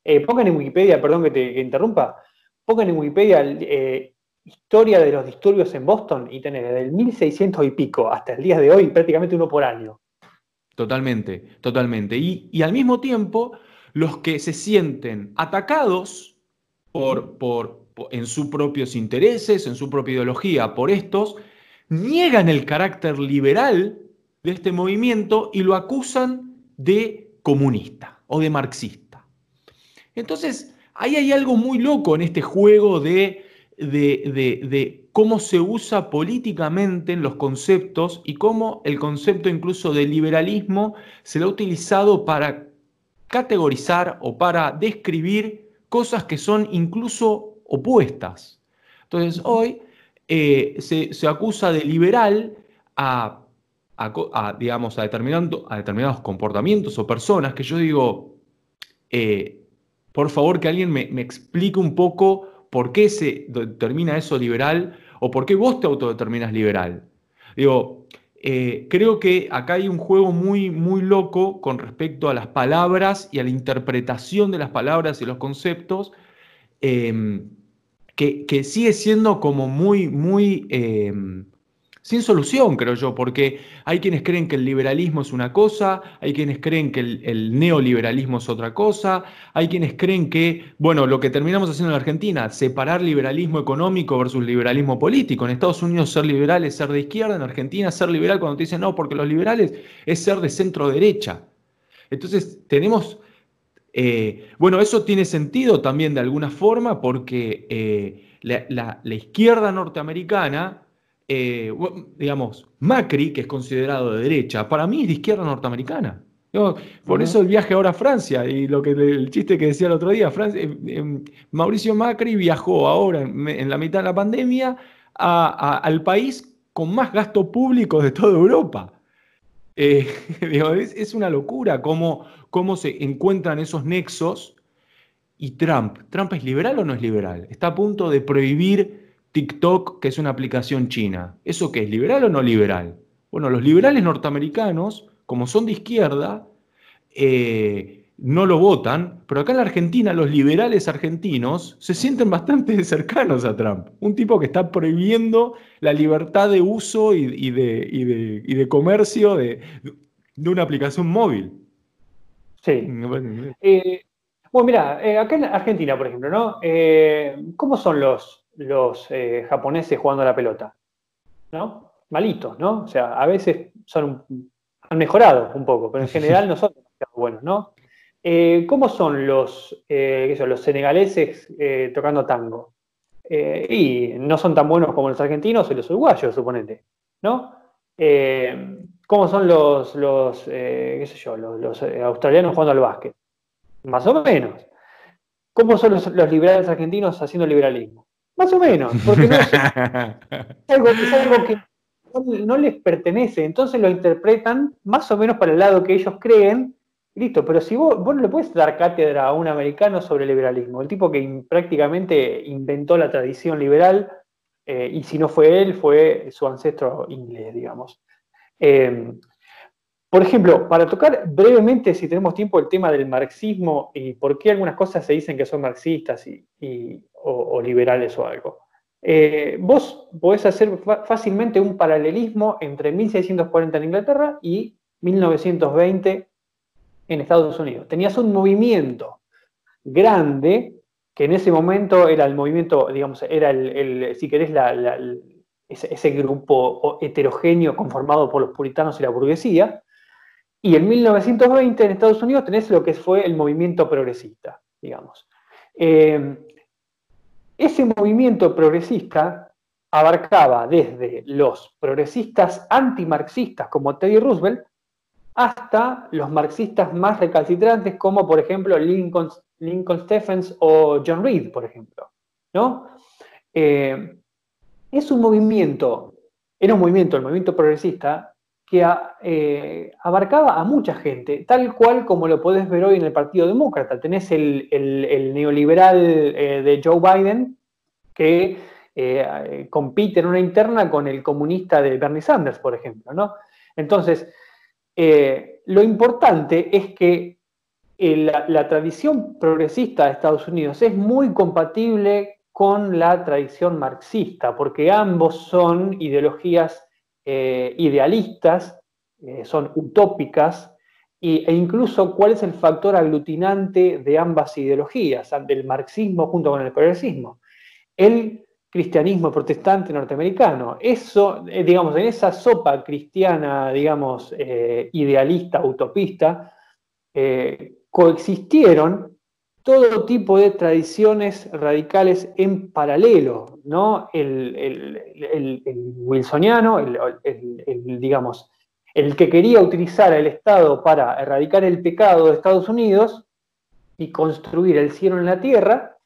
Eh, pongan en Wikipedia, perdón que te interrumpa, pongan en Wikipedia eh, historia de los disturbios en Boston y tenés desde el 1600 y pico hasta el día de hoy prácticamente uno por año. Totalmente, totalmente. Y, al mismo tiempo, los que se sienten atacados por, por, en sus propios intereses, en su propia ideología, por estos, niegan el carácter liberal de este movimiento y lo acusan de comunista o de marxista. Entonces, ahí hay algo muy loco en este juego de, de, de cómo se usa políticamente en los conceptos y cómo el concepto incluso de liberalismo se lo ha utilizado para categorizar o para describir cosas que son incluso opuestas. Entonces hoy eh, se, acusa de liberal a, digamos, a, a, determinados comportamientos o personas que yo digo, eh, por favor que alguien me, me explique un poco por qué se determina eso liberal o por qué vos te autodeterminas liberal. Digo, eh, creo que acá hay un juego muy, muy loco con respecto a las palabras y a la interpretación de las palabras y los conceptos, em, que, sigue siendo como muy, muy em, sin solución, creo yo, porque hay quienes creen que el liberalismo es una cosa, hay quienes creen que el, neoliberalismo es otra cosa, hay quienes creen que, bueno, lo que terminamos haciendo en Argentina, separar liberalismo económico versus liberalismo político. En Estados Unidos ser liberal es ser de izquierda, en Argentina ser liberal cuando te dicen no, porque los liberales es ser de centro derecha. Entonces tenemos, eh, bueno, eso tiene sentido también de alguna forma porque eh, la izquierda norteamericana eh, digamos, Macri, que es considerado de derecha, para mí es de izquierda norteamericana. por eso el viaje ahora a Francia y lo que el chiste que decía el otro día, eh, Mauricio Macri viajó ahora en, la mitad de la pandemia al país con más gasto público de toda Europa. es, una locura cómo, cómo se encuentran esos nexos. Y Trump, ¿Trump es liberal o no es liberal? Está a punto de prohibir TikTok, que es una aplicación china. ¿Eso qué es? ¿Liberal o no liberal? Bueno, los liberales norteamericanos, como son de izquierda, eh, no lo votan, pero acá en la Argentina los liberales argentinos se sienten bastante cercanos a Trump. Un tipo que está prohibiendo la libertad de uso y, de, de, comercio de, una aplicación móvil. Sí. Eh, bueno, mira, eh, acá en Argentina, por ejemplo, ¿no? ¿Cómo son los, los eh, japoneses jugando a la pelota, ¿no? Malitos, ¿no? O sea, a veces son, han mejorado un poco, pero en general no son demasiado buenos, ¿no? Eh, ¿Cómo son los, eh, los senegaleses tocando tango? y no son tan buenos como los argentinos o los uruguayos, suponete, ¿no? ¿Cómo son los, los qué sé yo, los, australianos jugando al básquet? Más o menos. ¿Cómo son los, los liberales argentinos haciendo liberalismo? Más o menos, porque no es, algo, que no, les pertenece, entonces lo interpretan más o menos para el lado que ellos creen, listo, pero si vos, no le puedes dar cátedra a un americano sobre liberalismo, el tipo que prácticamente inventó la tradición liberal, eh, y si no fue él, fue su ancestro inglés, digamos. Eh, por ejemplo, para tocar brevemente, si tenemos tiempo, el tema del marxismo y por qué algunas cosas se dicen que son marxistas y, o, liberales o algo. Eh, vos podés hacer fácilmente un paralelismo entre 1640 en Inglaterra y 1920 en Estados Unidos. Tenías un movimiento grande que en ese momento era el movimiento, digamos, era el, si querés, ese, grupo heterogéneo conformado por los puritanos y la burguesía. Y en 1920 en Estados Unidos tenés lo que fue el movimiento progresista, digamos. Eh, ese movimiento progresista abarcaba desde los progresistas antimarxistas como Teddy Roosevelt hasta los marxistas más recalcitrantes como por ejemplo Lincoln, Lincoln Stephens o John Reed, por ejemplo. ¿no? Eh, es un movimiento, era un movimiento, el movimiento progresista, que eh, abarcaba a mucha gente, tal cual como lo podés ver hoy en el Partido Demócrata. Tenés el, neoliberal eh, de Joe Biden que eh, compite en una interna con el comunista de Bernie Sanders, por ejemplo. ¿no? Entonces, lo importante es que la, la tradición progresista de Estados Unidos es muy compatible con la tradición marxista, porque ambos son ideologías eh, idealistas, eh, son utópicas, e incluso cuál es el factor aglutinante de ambas ideologías, del marxismo junto con el progresismo. El cristianismo protestante norteamericano. Eso, eh, digamos, en esa sopa cristiana, digamos, idealista, utopista, coexistieron todo tipo de tradiciones radicales en paralelo, ¿no? El, wilsoniano, el, digamos, el que quería utilizar el Estado para erradicar el pecado de Estados Unidos y construir el cielo en la tierra,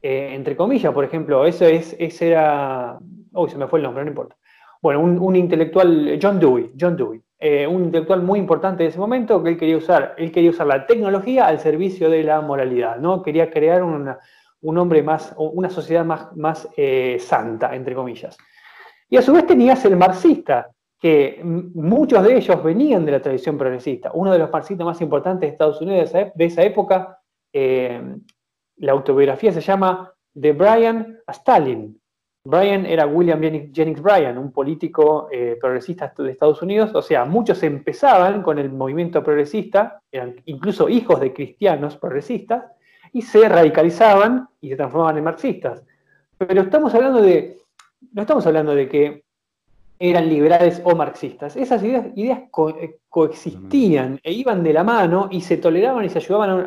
eh, entre comillas, por ejemplo, eso es, ese era, uy, se me fue el nombre, no importa. Bueno, un, un intelectual, John Dewey, John Dewey, eh, un intelectual muy importante de ese momento, que él quería usar, él quería usar la tecnología al servicio de la moralidad, ¿no? Quería crear un hombre más, una sociedad más, más eh, santa, entre comillas. Y a su vez tenías el marxista, que muchos de ellos venían de la tradición progresista. Uno de los marxistas más importantes de Estados Unidos de esa, época, eh, la autobiografía se llama The Brian Stalin, Bryan era William Jennings Bryan, un político eh, progresista de Estados Unidos. O sea, muchos empezaban con el movimiento progresista, eran incluso hijos de cristianos progresistas, y se radicalizaban y se transformaban en marxistas. Pero estamos hablando de, no estamos hablando de que eran liberales o marxistas. Esas ideas, eh, coexistían e iban de la mano y se toleraban y se ayudaban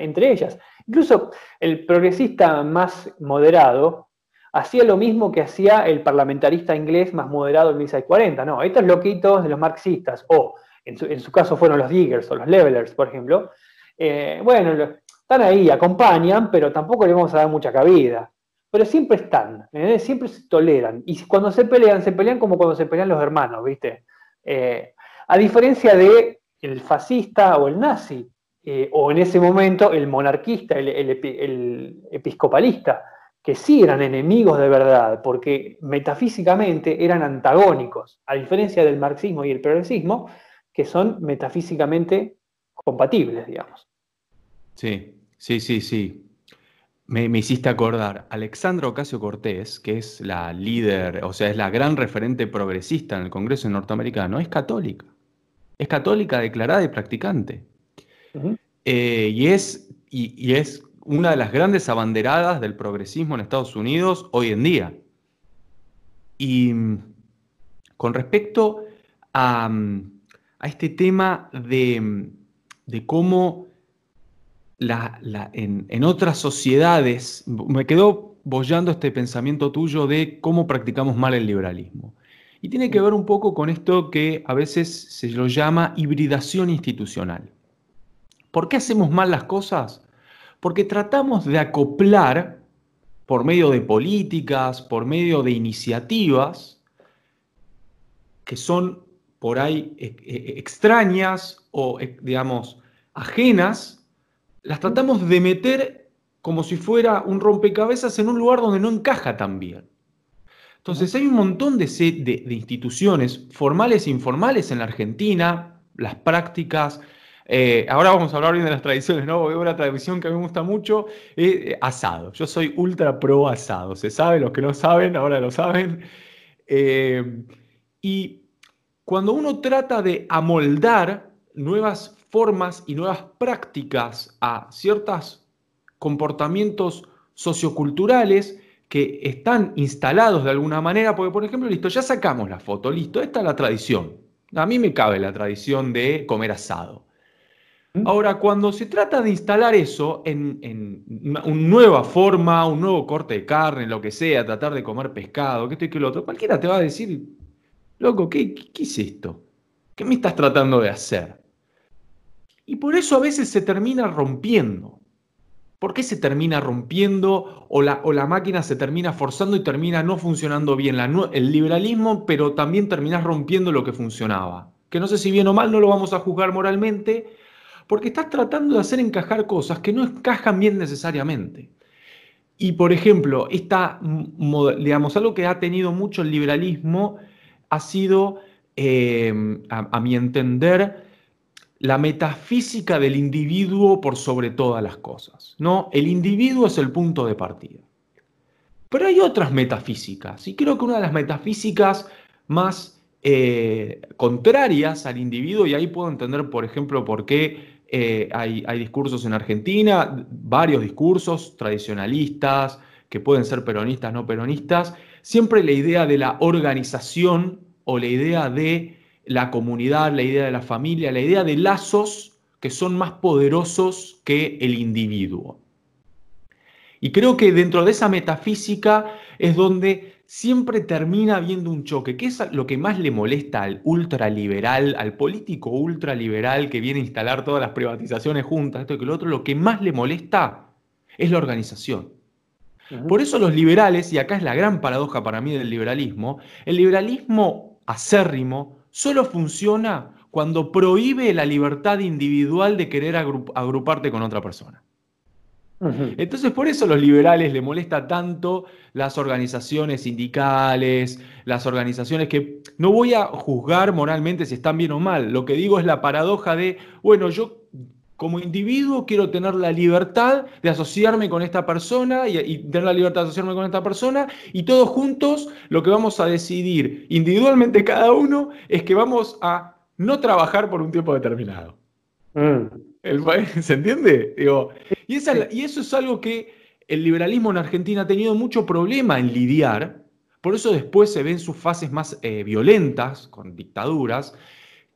entre ellas. Incluso el progresista más moderado hacía lo mismo que hacía el parlamentarista inglés más moderado en 1640. No, estos loquitos de los marxistas, o en su, caso fueron los diggers o los levelers, por ejemplo, eh, bueno, están ahí, acompañan, pero tampoco le vamos a dar mucha cabida pero siempre están, ¿eh? siempre se toleran. Y cuando se pelean, se pelean como cuando se pelean los hermanos, ¿viste? Eh, a diferencia de el fascista o el nazi, o en ese momento el monarquista, el, episcopalista, que sí eran enemigos de verdad, porque metafísicamente eran antagónicos, a diferencia del marxismo y el progresismo, que son metafísicamente compatibles, digamos. Sí, sí, sí, sí. Me, hiciste acordar, Alexandra Ocasio Cortés, que es la líder, o sea, es la gran referente progresista en el Congreso norteamericano, es católica. Es católica declarada y practicante. Eh, y, es, y, es una de las grandes abanderadas del progresismo en Estados Unidos hoy en día. Y mm, con respecto a, mm, a este tema de, mm, de cómo en, otras sociedades, me quedó bollando este pensamiento tuyo de cómo practicamos mal el liberalismo. Y tiene que ver un poco con esto que a veces se lo llama hibridación institucional. ¿Por qué hacemos mal las cosas? Porque tratamos de acoplar por medio de políticas, por medio de iniciativas que son por ahí e, e, extrañas o, e, digamos, ajenas las tratamos de meter como si fuera un rompecabezas en un lugar donde no encaja tan bien. Entonces hay un montón de, de, instituciones formales e informales en la Argentina, las prácticas. Eh, ahora vamos a hablar bien de las tradiciones, ¿no? Una tradición que a mí me gusta mucho es eh, asado. Yo soy ultra pro asado. Se sabe, los que no saben, ahora lo saben. Eh, y cuando uno trata de amoldar nuevas formas y nuevas prácticas a ciertos comportamientos socioculturales que están instalados de alguna manera, porque por ejemplo, listo, ya sacamos la foto, listo, esta es la tradición. A mí me cabe la tradición de comer asado. ¿Mm? Ahora, cuando se trata de instalar eso en, una, nueva forma, un nuevo corte de carne, lo que sea, tratar de comer pescado, que esto y que lo otro, cualquiera te va a decir, loco, ¿qué, qué es esto? ¿Qué me estás tratando de hacer? Y por eso a veces se termina rompiendo. ¿Por qué se termina rompiendo o la, máquina se termina forzando y termina no funcionando bien el liberalismo, pero también terminas rompiendo lo que funcionaba? Que no sé si bien o mal, no lo vamos a juzgar moralmente, porque estás tratando de hacer encajar cosas que no encajan bien necesariamente. Y por ejemplo, esta, digamos, algo que ha tenido mucho el liberalismo ha sido, eh, a mi entender, la metafísica del individuo por sobre todas las cosas. ¿no? El individuo es el punto de partida. Pero hay otras metafísicas, y creo que una de las metafísicas más eh, contrarias al individuo, y ahí puedo entender, por ejemplo, por qué eh, hay, hay discursos en Argentina, varios discursos tradicionalistas, que pueden ser peronistas, no peronistas, siempre la idea de la organización o la idea de la comunidad, la idea de la familia, la idea de lazos que son más poderosos que el individuo. Y creo que dentro de esa metafísica es donde siempre termina habiendo un choque, que es lo que más le molesta al ultraliberal, al político ultraliberal que viene a instalar todas las privatizaciones juntas, esto y que lo otro, lo que más le molesta es la organización. Por eso los liberales, y acá es la gran paradoja para mí del liberalismo, el liberalismo acérrimo solo funciona cuando prohíbe la libertad individual de querer agruparte con otra persona. Entonces, por eso a los liberales les molesta tanto las organizaciones sindicales, las organizaciones que no voy a juzgar moralmente si están bien o mal. Lo que digo es la paradoja de, bueno, yo como individuo quiero tener la libertad de asociarme con esta persona y, tener la libertad de asociarme con esta persona y todos juntos lo que vamos a decidir individualmente cada uno es que vamos a no trabajar por un tiempo determinado. Mm. ¿Se entiende? y, y eso es algo que el liberalismo en Argentina ha tenido mucho problema en lidiar, por eso después se ven sus fases más eh, violentas, con dictaduras,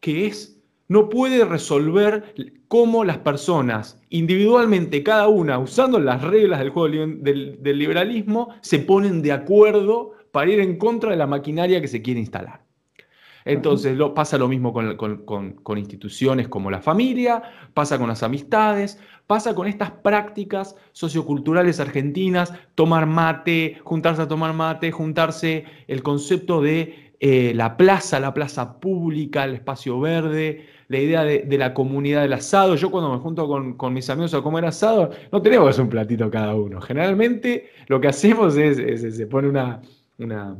que es no puede resolver cómo las personas individualmente, cada una, usando las reglas del juego del, liberalismo, se ponen de acuerdo para ir en contra de la maquinaria que se quiere instalar. Entonces lo, pasa lo mismo con, instituciones como la familia, pasa con las amistades, pasa con estas prácticas socioculturales argentinas, tomar mate, juntarse a tomar mate, juntarse, el concepto de eh, la plaza, la plaza pública, el espacio verde, la idea de, la comunidad del asado. Yo cuando me junto con, mis amigos a comer asado, no tenemos un platito cada uno. Generalmente lo que hacemos es, se pone una, una,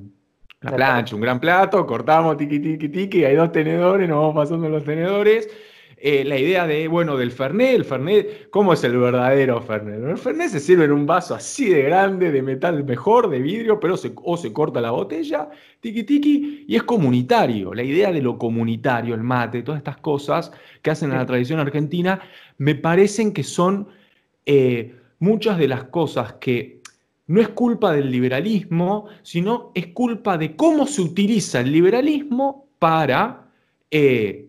plancha, un gran plato, cortamos tiki tiki tiki, hay dos tenedores, nos vamos pasando los tenedores eh, la idea de, bueno, del Fernet, el Fernet, ¿cómo es el verdadero Fernet? El Fernet se sirve en un vaso así de grande, de metal mejor, de vidrio, pero se, o se corta la botella, tiki tiki, y es comunitario. La idea de lo comunitario, el mate, todas estas cosas que hacen en la tradición argentina, me parecen que son eh, muchas de las cosas que no es culpa del liberalismo, sino es culpa de cómo se utiliza el liberalismo para eh,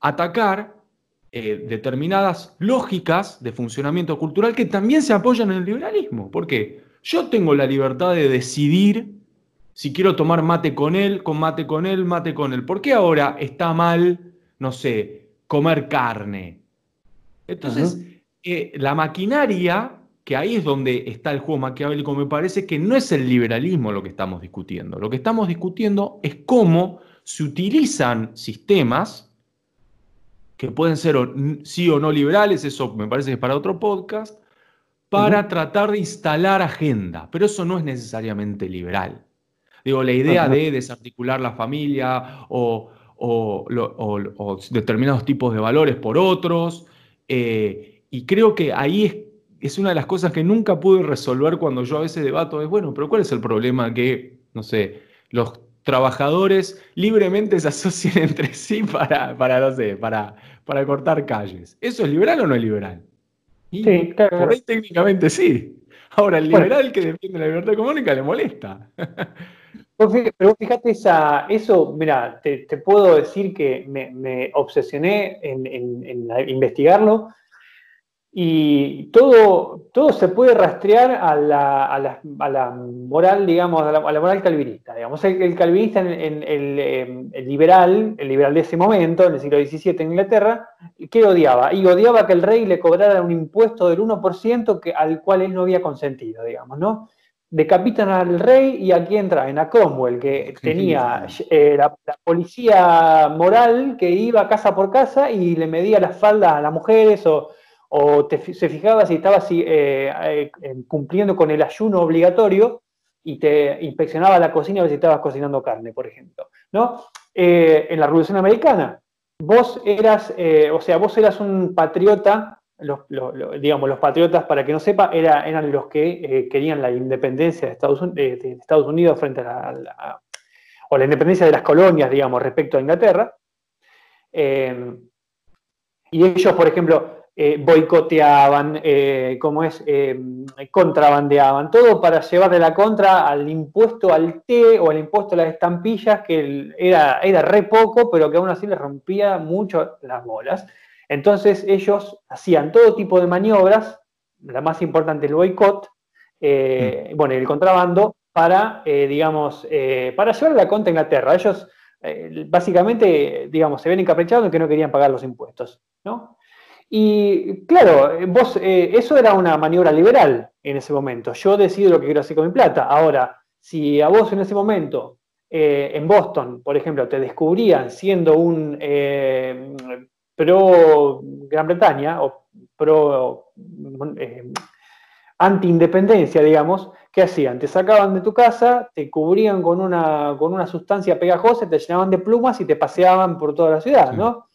atacar eh, determinadas lógicas de funcionamiento cultural que también se apoyan en el liberalismo. ¿Por qué? Yo tengo la libertad de decidir si quiero tomar mate con él, con mate con él, mate con él. ¿Por qué ahora está mal, no sé, comer carne? Entonces, eh, la maquinaria, que ahí es donde está el juego maquiavélico, me parece que no es el liberalismo lo que estamos discutiendo. Lo que estamos discutiendo es cómo se utilizan sistemas que pueden ser sí o no liberales, eso me parece que es para otro podcast, para tratar de instalar agenda, pero eso no es necesariamente liberal. Digo, la idea de desarticular la familia o, determinados tipos de valores por otros, eh, y creo que ahí es, es, una de las cosas que nunca pude resolver cuando yo a veces debato, es bueno, pero ¿cuál es el problema que, no sé, los trabajadores libremente se asocien entre sí para, para no sé, para, para cortar calles. ¿Eso es liberal o no es liberal? sí, claro. Por ahí técnicamente sí. Ahora, el liberal que defiende la libertad económica le molesta. Pero fíjate, esa, eso, mira, te, puedo decir que me, obsesioné en, en, investigarlo y todo, todo se puede rastrear a la, moral, digamos, a la, moral calvinista. Digamos. El, calvinista, en, em, el, liberal, el liberal de ese momento, en el siglo XVII en Inglaterra, ¿qué odiaba? Y odiaba que el rey le cobrara un impuesto del 1% que, al cual él no había consentido, digamos, ¿no? Decapitan al rey y aquí entra en a Cromwell, que tenía eh, la, policía moral que iba casa por casa y le medía las faldas a las mujeres o o se fijaba si estabas eh, eh, cumpliendo con el ayuno obligatorio y te inspeccionaba la cocina a ver si estabas cocinando carne, por ejemplo. ¿no? Eh, en la Revolución Americana, vos eras, o sea, vos eras un patriota, los, digamos, los patriotas, para que no sepa, eran los que querían la independencia de Estados, Unidos frente a la, o la independencia de las colonias, digamos, respecto a Inglaterra. y ellos, por ejemplo, eh, boicoteaban, eh, como es, eh, contrabandeaban, todo para llevarle la contra al impuesto al té o al impuesto a las estampillas, que era, era re poco, pero que aún así les rompía mucho las bolas. Entonces ellos hacían todo tipo de maniobras, la más importante el boicot, mm. bueno, el contrabando, para, digamos, para llevar la contra a Inglaterra. Ellos básicamente, digamos, se ven encaprichados en que no querían pagar los impuestos, ¿no? Y claro, vos, eh, eso era una maniobra liberal en ese momento. Yo decido lo que quiero hacer con mi plata. Ahora, si a vos en ese momento, eh, en Boston, por ejemplo, te descubrían siendo un eh, pro Gran Bretaña o pro anti-independencia, digamos, ¿qué hacían? Te sacaban de tu casa, te cubrían con una, con una sustancia pegajosa, te llenaban de plumas y te paseaban por toda la ciudad, ¿no?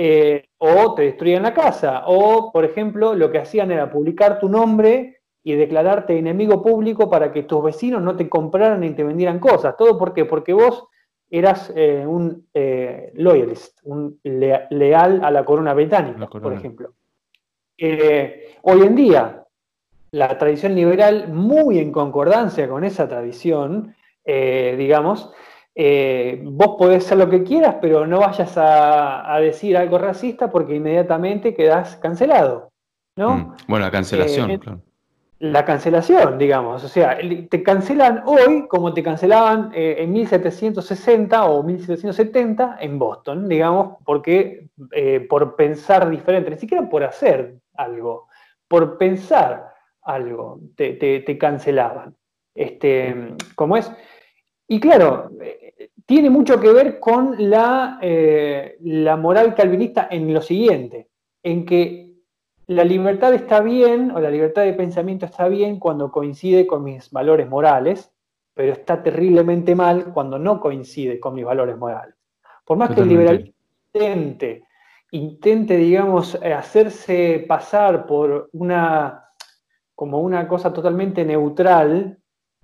Eh, o te destruían la casa, o, por ejemplo, lo que hacían era publicar tu nombre y declararte enemigo público para que tus vecinos no te compraran ni te vendieran cosas. ¿Todo por qué? Porque vos eras eh, un eh, loyalist, un leal a la corona británica, por ejemplo. hoy en día, la tradición liberal, muy en concordancia con esa tradición, digamos, eh, vos podés hacer lo que quieras, pero no vayas a, decir algo racista porque inmediatamente quedás cancelado. ¿no? Mm, bueno, la cancelación, eh, La cancelación, digamos. O sea, te cancelan hoy como te cancelaban eh, en 1760 o 1770 en Boston, digamos, porque por pensar diferente, ni siquiera por hacer algo, por pensar algo, te, te cancelaban. Este, ¿Cómo es? Y claro, tiene mucho que ver con la, eh, la moral calvinista en lo siguiente, en que la libertad está bien o la libertad de pensamiento está bien cuando coincide con mis valores morales, pero está terriblemente mal cuando no coincide con mis valores morales. Por más que el liberalismo intente, intente, digamos, hacerse pasar por una como una cosa totalmente neutral,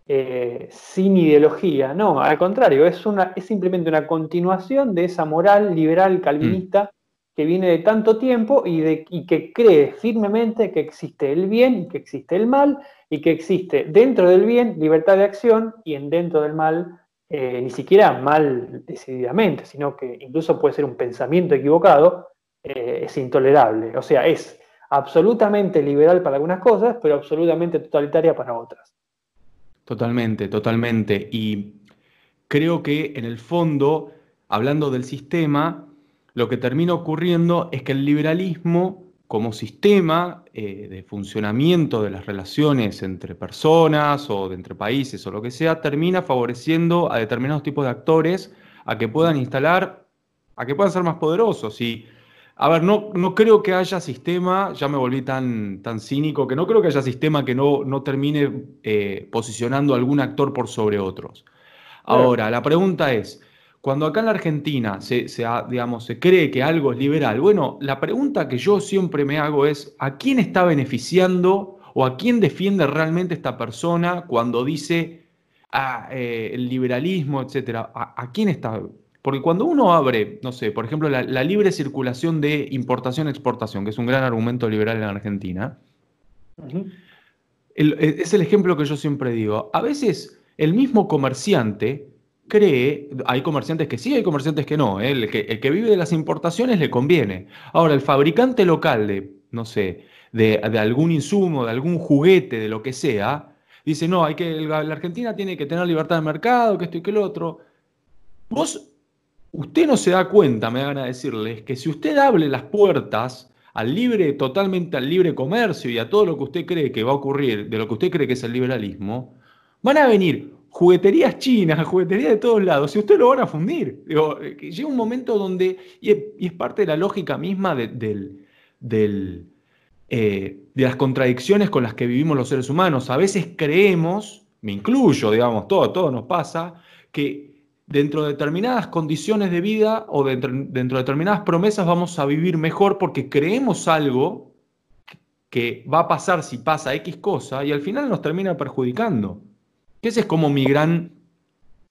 eh, sin ideología. No, al contrario, es, una, es simplemente una continuación de esa moral liberal calvinista mm. que viene de tanto tiempo y, de, que cree firmemente que existe el bien y que existe el mal y que existe dentro del bien libertad de acción y en dentro del mal eh, ni siquiera mal decididamente, sino que incluso puede ser un pensamiento equivocado, eh, es intolerable. O sea, es absolutamente liberal para algunas cosas, pero absolutamente totalitaria para otras. Totalmente, totalmente. Y creo que en el fondo, hablando del sistema, lo que termina ocurriendo es que el liberalismo como sistema eh, de funcionamiento de las relaciones entre personas o de entre países o lo que sea, termina favoreciendo a determinados tipos de actores a que puedan instalar, a que puedan ser más poderosos. Y a ver, no, no creo que haya sistema, ya me volví tan, tan cínico, que no creo que haya sistema que no, no termine eh, posicionando a algún actor por sobre otros. Ahora, la pregunta es, cuando acá en la Argentina se, digamos, se cree que algo es liberal, bueno, la pregunta que yo siempre me hago es, ¿a quién está beneficiando o a quién defiende realmente esta persona cuando dice ah, eh, el liberalismo, etcétera? ¿A, ¿A quién está porque cuando uno abre, no sé, por ejemplo, la, libre circulación de importación-exportación, que es un gran argumento liberal en Argentina, e, es el ejemplo que yo siempre digo. A veces el mismo comerciante cree, hay comerciantes que sí, hay comerciantes que no, ¿eh? el, que, vive de las importaciones le conviene. Ahora, el fabricante local de, no sé, de, algún insumo, de algún juguete, de lo que sea, dice, no, hay que, la Argentina tiene que tener libertad de mercado, que esto y que lo otro. Vos usted no se da cuenta, me van a decirles, que si usted abre las puertas al libre, totalmente al libre comercio y a todo lo que usted cree que va a ocurrir, de lo que usted cree que es el liberalismo, van a venir jugueterías chinas, jugueterías de todos lados, y usted lo van a fundir. Eh, llega un momento donde, y es, parte de la lógica misma del, eh, de las contradicciones con las que vivimos los seres humanos. A veces creemos, me incluyo, digamos, todo, todo nos pasa, que dentro de determinadas condiciones de vida o dentro, de determinadas promesas vamos a vivir mejor porque creemos algo que va a pasar si pasa X cosa y al final nos termina perjudicando. Esa es como mi gran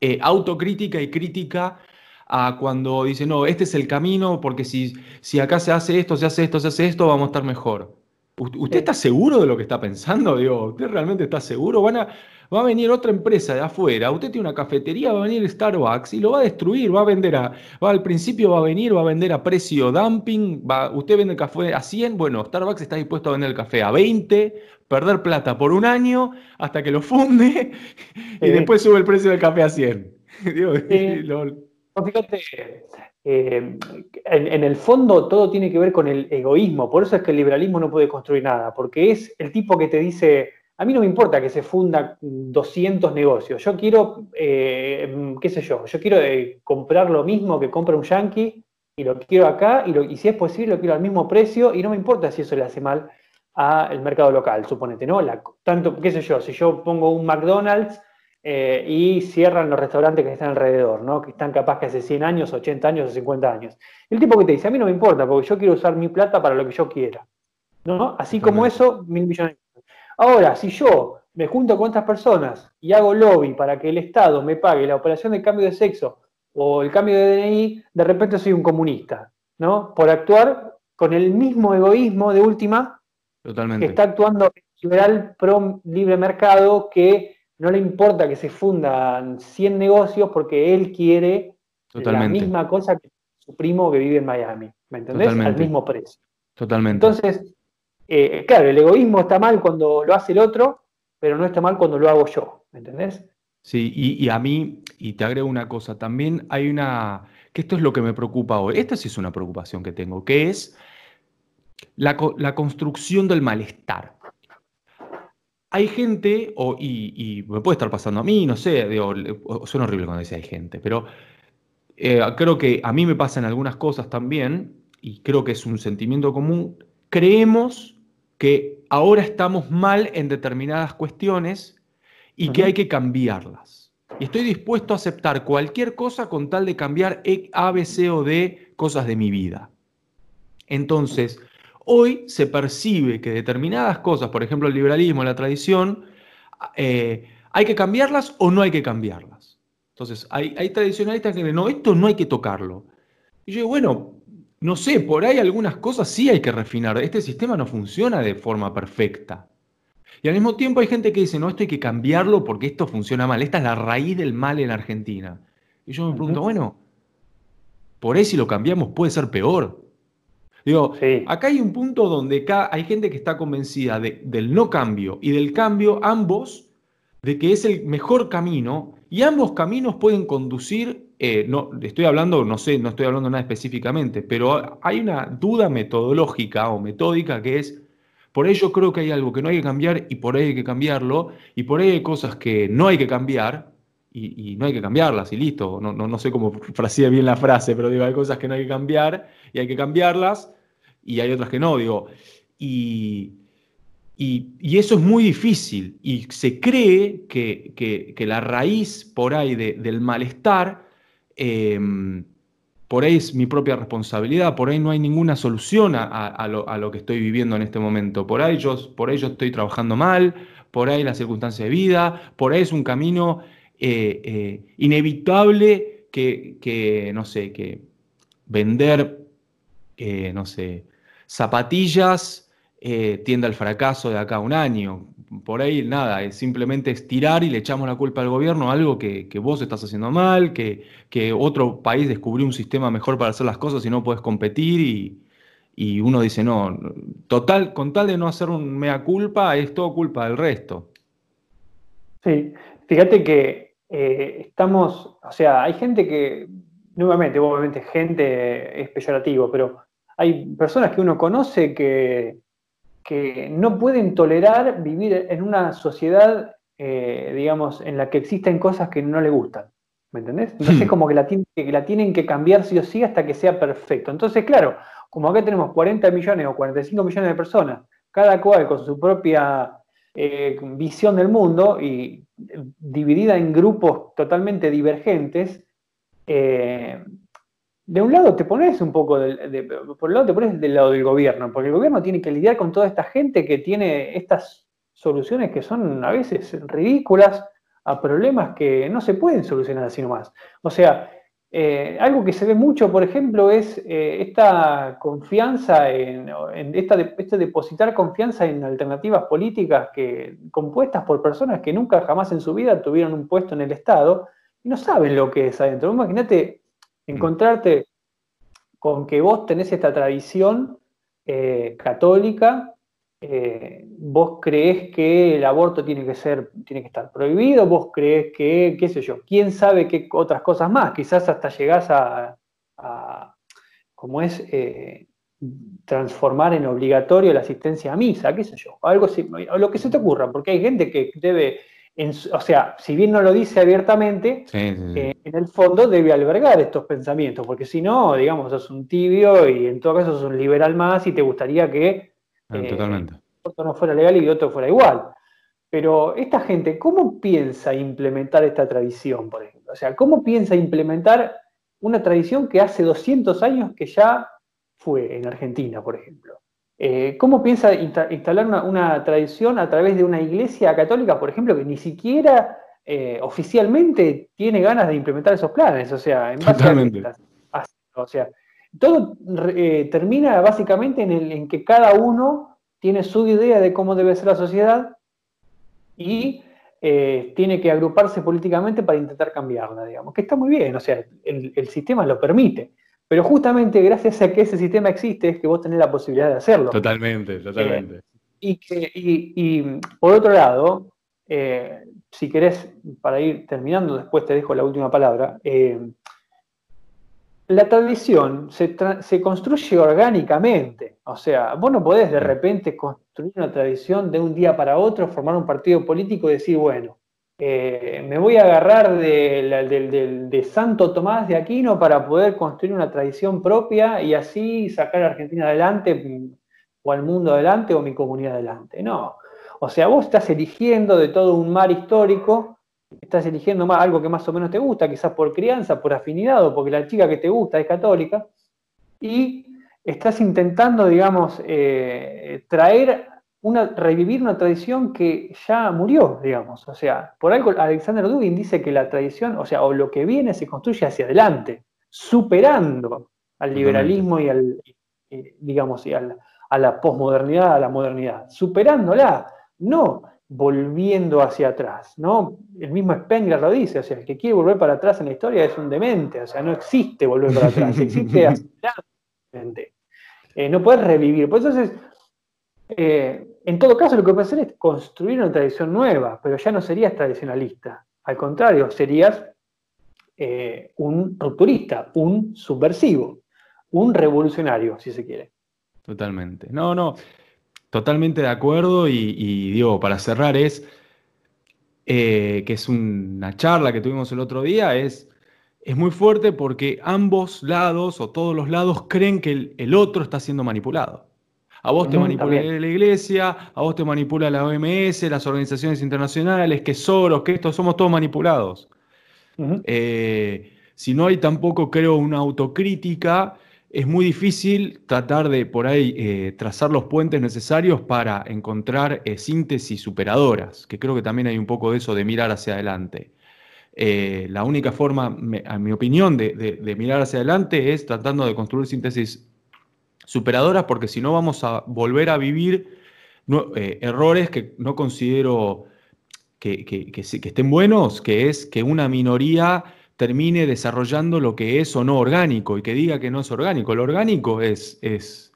eh, autocrítica y crítica a cuando dice, no, este es el camino porque si, si acá se hace esto, se hace esto, se hace esto, vamos a estar mejor. ¿Usted está seguro de lo que está pensando? Digo, ¿usted realmente está seguro? Van a, va a venir otra empresa de afuera, usted tiene una cafetería, va a venir Starbucks y lo va a destruir, va a vender a, va, al principio va a venir, va a vender a precio dumping, va, usted vende el café a 100, bueno, Starbucks está dispuesto a vender el café a 20, perder plata por un año hasta que lo funde y después sube el precio del café a 100. Fíjate, eh, en, el fondo todo tiene que ver con el egoísmo, por eso es que el liberalismo no puede construir nada, porque es el tipo que te dice, a mí no me importa que se funda 200 negocios. Yo quiero, eh, qué sé yo, yo quiero eh, comprar lo mismo que compra un yankee y lo quiero acá y, si es posible lo quiero al mismo precio y no me importa si eso le hace mal al mercado local, suponete, ¿no? tanto, qué sé yo, si yo pongo un McDonald's eh, y cierran los restaurantes que están alrededor, ¿no? que están capaz que hace 100 años, 80 años o 50 años. El tipo que te dice, a mí no me importa, porque yo quiero usar mi plata para lo que yo quiera. ¿no? Así como eso, mil millones. Ahora, si yo me junto con estas personas y hago lobby para que el Estado me pague la operación de cambio de sexo o el cambio de DNI, de repente soy un comunista, ¿no? Por actuar con el mismo egoísmo de última Totalmente. que está actuando liberal pro libre mercado que no le importa que se fundan 100 negocios porque él quiere la misma cosa que su primo que vive en Miami, ¿me entendés? Al mismo precio. Totalmente. Entonces, eh, claro, el egoísmo está mal cuando lo hace el otro, pero no está mal cuando lo hago yo, ¿me entendés? Sí, y, a mí, y te agrego una cosa, también hay una, que esto es lo que me preocupa hoy, esta sí es una preocupación que tengo, que es la, construcción del malestar. Hay gente, y, me puede estar pasando a mí, no sé, digo, suena horrible cuando dice hay gente, pero eh, creo que a mí me pasan algunas cosas también, y creo que es un sentimiento común, creemos que ahora estamos mal en determinadas cuestiones y que hay que cambiarlas. Y estoy dispuesto a aceptar cualquier cosa con tal de cambiar e, A, B, C o D cosas de mi vida. Entonces, hoy se percibe que determinadas cosas, por ejemplo el liberalismo, la tradición, eh, hay que cambiarlas o no hay que cambiarlas. Entonces, hay, hay tradicionalistas que dicen, no, esto no hay que tocarlo. Y yo digo, bueno, no sé, por ahí algunas cosas sí hay que refinar. Este sistema no funciona de forma perfecta. Y al mismo tiempo hay gente que dice, no, esto hay que cambiarlo porque esto funciona mal. Esta es la raíz del mal en Argentina. Y yo me pregunto, bueno, por ahí si lo cambiamos puede ser peor. Digo, acá hay un punto donde hay gente que está convencida del no cambio y del cambio, ambos, de que es el mejor camino, y ambos caminos pueden conducir, eh, no, estoy hablando, no sé, no estoy hablando nada específicamente, pero hay una duda metodológica o metódica que es, por ello creo que hay algo que no hay que cambiar y por ahí hay que cambiarlo, y por ahí hay cosas que no hay que cambiar y, no hay que cambiarlas y listo. No, no, sé cómo frasea bien la frase, pero digo, hay cosas que no hay que cambiar y hay que cambiarlas y hay otras que no, digo. Y, y, eso es muy difícil y se cree que, la raíz por ahí del malestar em, por ahí es mi propia responsabilidad, por ahí no hay ninguna solución a, lo, que estoy viviendo en este momento, por ahí, yo, por ahí estoy trabajando mal, por ahí la circunstancia de vida, por ahí es un camino eh, eh, inevitable que, no sé, que vender, eh, no sé, zapatillas tiende al fracaso de acá a un año, por ahí nada, es simplemente estirar y le echamos la culpa al gobierno, algo que, vos estás haciendo mal, que, que, otro país descubrió un sistema mejor para hacer las cosas y no puedes competir y, uno dice, no, total, con tal de no hacer un mea culpa, es todo culpa del resto. Sí, fíjate que eh, estamos, o sea, hay gente que, nuevamente, obviamente gente es peyorativo, pero hay personas que uno conoce que que no pueden tolerar vivir en una sociedad, eh, digamos, en la que existen cosas que no le gustan. ¿Me entendés? Entonces, hmm. como que la, que la tienen que cambiar sí o sí hasta que sea perfecto. Entonces, claro, como acá tenemos 40 millones o 45 millones de personas, cada cual con su propia eh, visión del mundo y dividida en grupos totalmente divergentes, eh, de un lado te pones un poco, por un lado te pones del lado del gobierno, porque el gobierno tiene que lidiar con toda esta gente que tiene estas soluciones que son a veces ridículas a problemas que no se pueden solucionar así nomás. O sea, eh, algo que se ve mucho, por ejemplo, es eh, esta confianza en, esta, este depositar confianza en alternativas políticas que, compuestas por personas que nunca jamás en su vida tuvieron un puesto en el Estado y no saben lo que es adentro. Imagínate Encontrarte con que vos tenés esta tradición eh, católica, eh, vos creés que el aborto tiene que ser, tiene que estar prohibido, vos creés que, qué sé yo, quién sabe qué otras cosas más, quizás hasta llegás a, como es, eh, transformar en obligatorio la asistencia a misa, qué sé yo, algo así, lo que se te ocurra, porque hay gente que debe o sea, si bien no lo dice abiertamente, eh, en el fondo debe albergar estos pensamientos, porque si no, digamos, sos un tibio y en todo caso sos un liberal más y te gustaría que ah, eh, otro no fuera legal y otro fuera igual. pero esta gente, ¿cómo piensa implementar esta tradición, por ejemplo? O sea, ¿cómo piensa implementar una tradición que hace 200 años que ya fue en Argentina, por ejemplo? Eh, ¿Cómo piensa instalar una, tradición a través de una iglesia católica, por ejemplo, que ni siquiera eh, oficialmente tiene ganas de implementar esos planes? O sea, en base a, o sea, todo eh, termina básicamente en, en, que cada uno tiene su idea de cómo debe ser la sociedad y tiene que agruparse políticamente para intentar cambiarla, digamos, que está muy bien, o sea, el, el sistema lo permite. Pero justamente gracias a que ese sistema existe es que vos tenés la posibilidad de hacerlo. Totalmente, totalmente. Eh, y, por otro lado, eh, si querés, para ir terminando, después te dejo la última palabra, eh, la tradición se, se, construye orgánicamente. O sea, vos no podés de repente construir una tradición de un día para otro, formar un partido político y decir, bueno, eh, me voy a agarrar de, Santo Tomás de Aquino para poder construir una tradición propia y así sacar a Argentina adelante o al mundo adelante o mi comunidad adelante. No. O sea, vos estás eligiendo de todo un mar histórico, estás eligiendo algo que más o menos te gusta, quizás por crianza, por afinidad o porque la chica que te gusta es católica, y estás intentando, digamos, eh, traer una, revivir una tradición que ya murió, digamos. O sea, por algo Alexander Dugin dice que la tradición, o sea, o lo que viene se construye hacia adelante, superando al liberalismo y al, digamos, y a la posmodernidad, a la modernidad, superándola, no volviendo hacia atrás, ¿no? El mismo Spengler lo dice, o sea, el que quiere volver para atrás en la historia es un demente, o sea, no existe volver para atrás, existe hacia adelante. Eh, no puedes revivir. Por eso es, eh, en todo caso, lo que puedes hacer es construir una tradición nueva, pero ya no serías tradicionalista. Al contrario, serías eh, un rupturista, un subversivo, un revolucionario, si se quiere. Totalmente. No, no, totalmente de acuerdo. Y, digo, para cerrar, es eh, que es una charla que tuvimos el otro día, es, es muy fuerte porque ambos lados o todos los lados creen que el otro está siendo manipulado. A vos te manipula la iglesia, a vos te manipula la OMS, las organizaciones internacionales, que Soros, que esto, somos todos manipulados. Eh, si no hay tampoco, creo, una autocrítica, es muy difícil tratar de por ahí eh, trazar los puentes necesarios para encontrar eh, síntesis superadoras, que creo que también hay un poco de eso de mirar hacia adelante. la única forma, a mi opinión, de, de, mirar hacia adelante es tratando de construir síntesis superadoras porque si no vamos a volver a vivir eh, errores que no considero que, estén buenos, que es que una minoría termine desarrollando lo que es o no orgánico y que diga que no es orgánico. Lo orgánico es, es,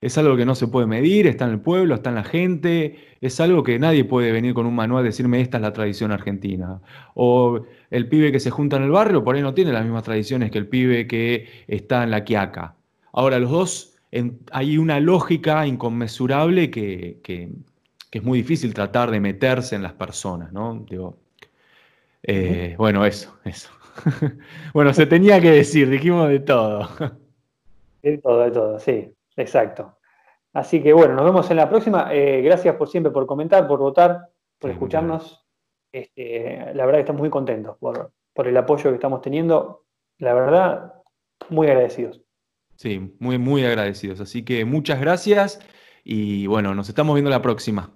es algo que no se puede medir, está en el pueblo, está en la gente, es algo que nadie puede venir con un manual y decirme esta es la tradición argentina. O el pibe que se junta en el barrio por ahí no tiene las mismas tradiciones que el pibe que está en la quiaca. Ahora, los dos hay una lógica inconmensurable que, es muy difícil tratar de meterse en las personas, ¿no? Digo, eh, bueno, eso, eso. bueno, se tenía que decir, dijimos de todo. De todo, de todo, sí, exacto. Así que bueno, nos vemos en la próxima. Eh, gracias por siempre por comentar, por votar, por escucharnos. Este, la verdad que estamos muy contentos por, por el apoyo que estamos teniendo. La verdad, muy agradecidos. Sí, muy, muy agradecidos. Así que muchas gracias y bueno, nos estamos viendo la próxima.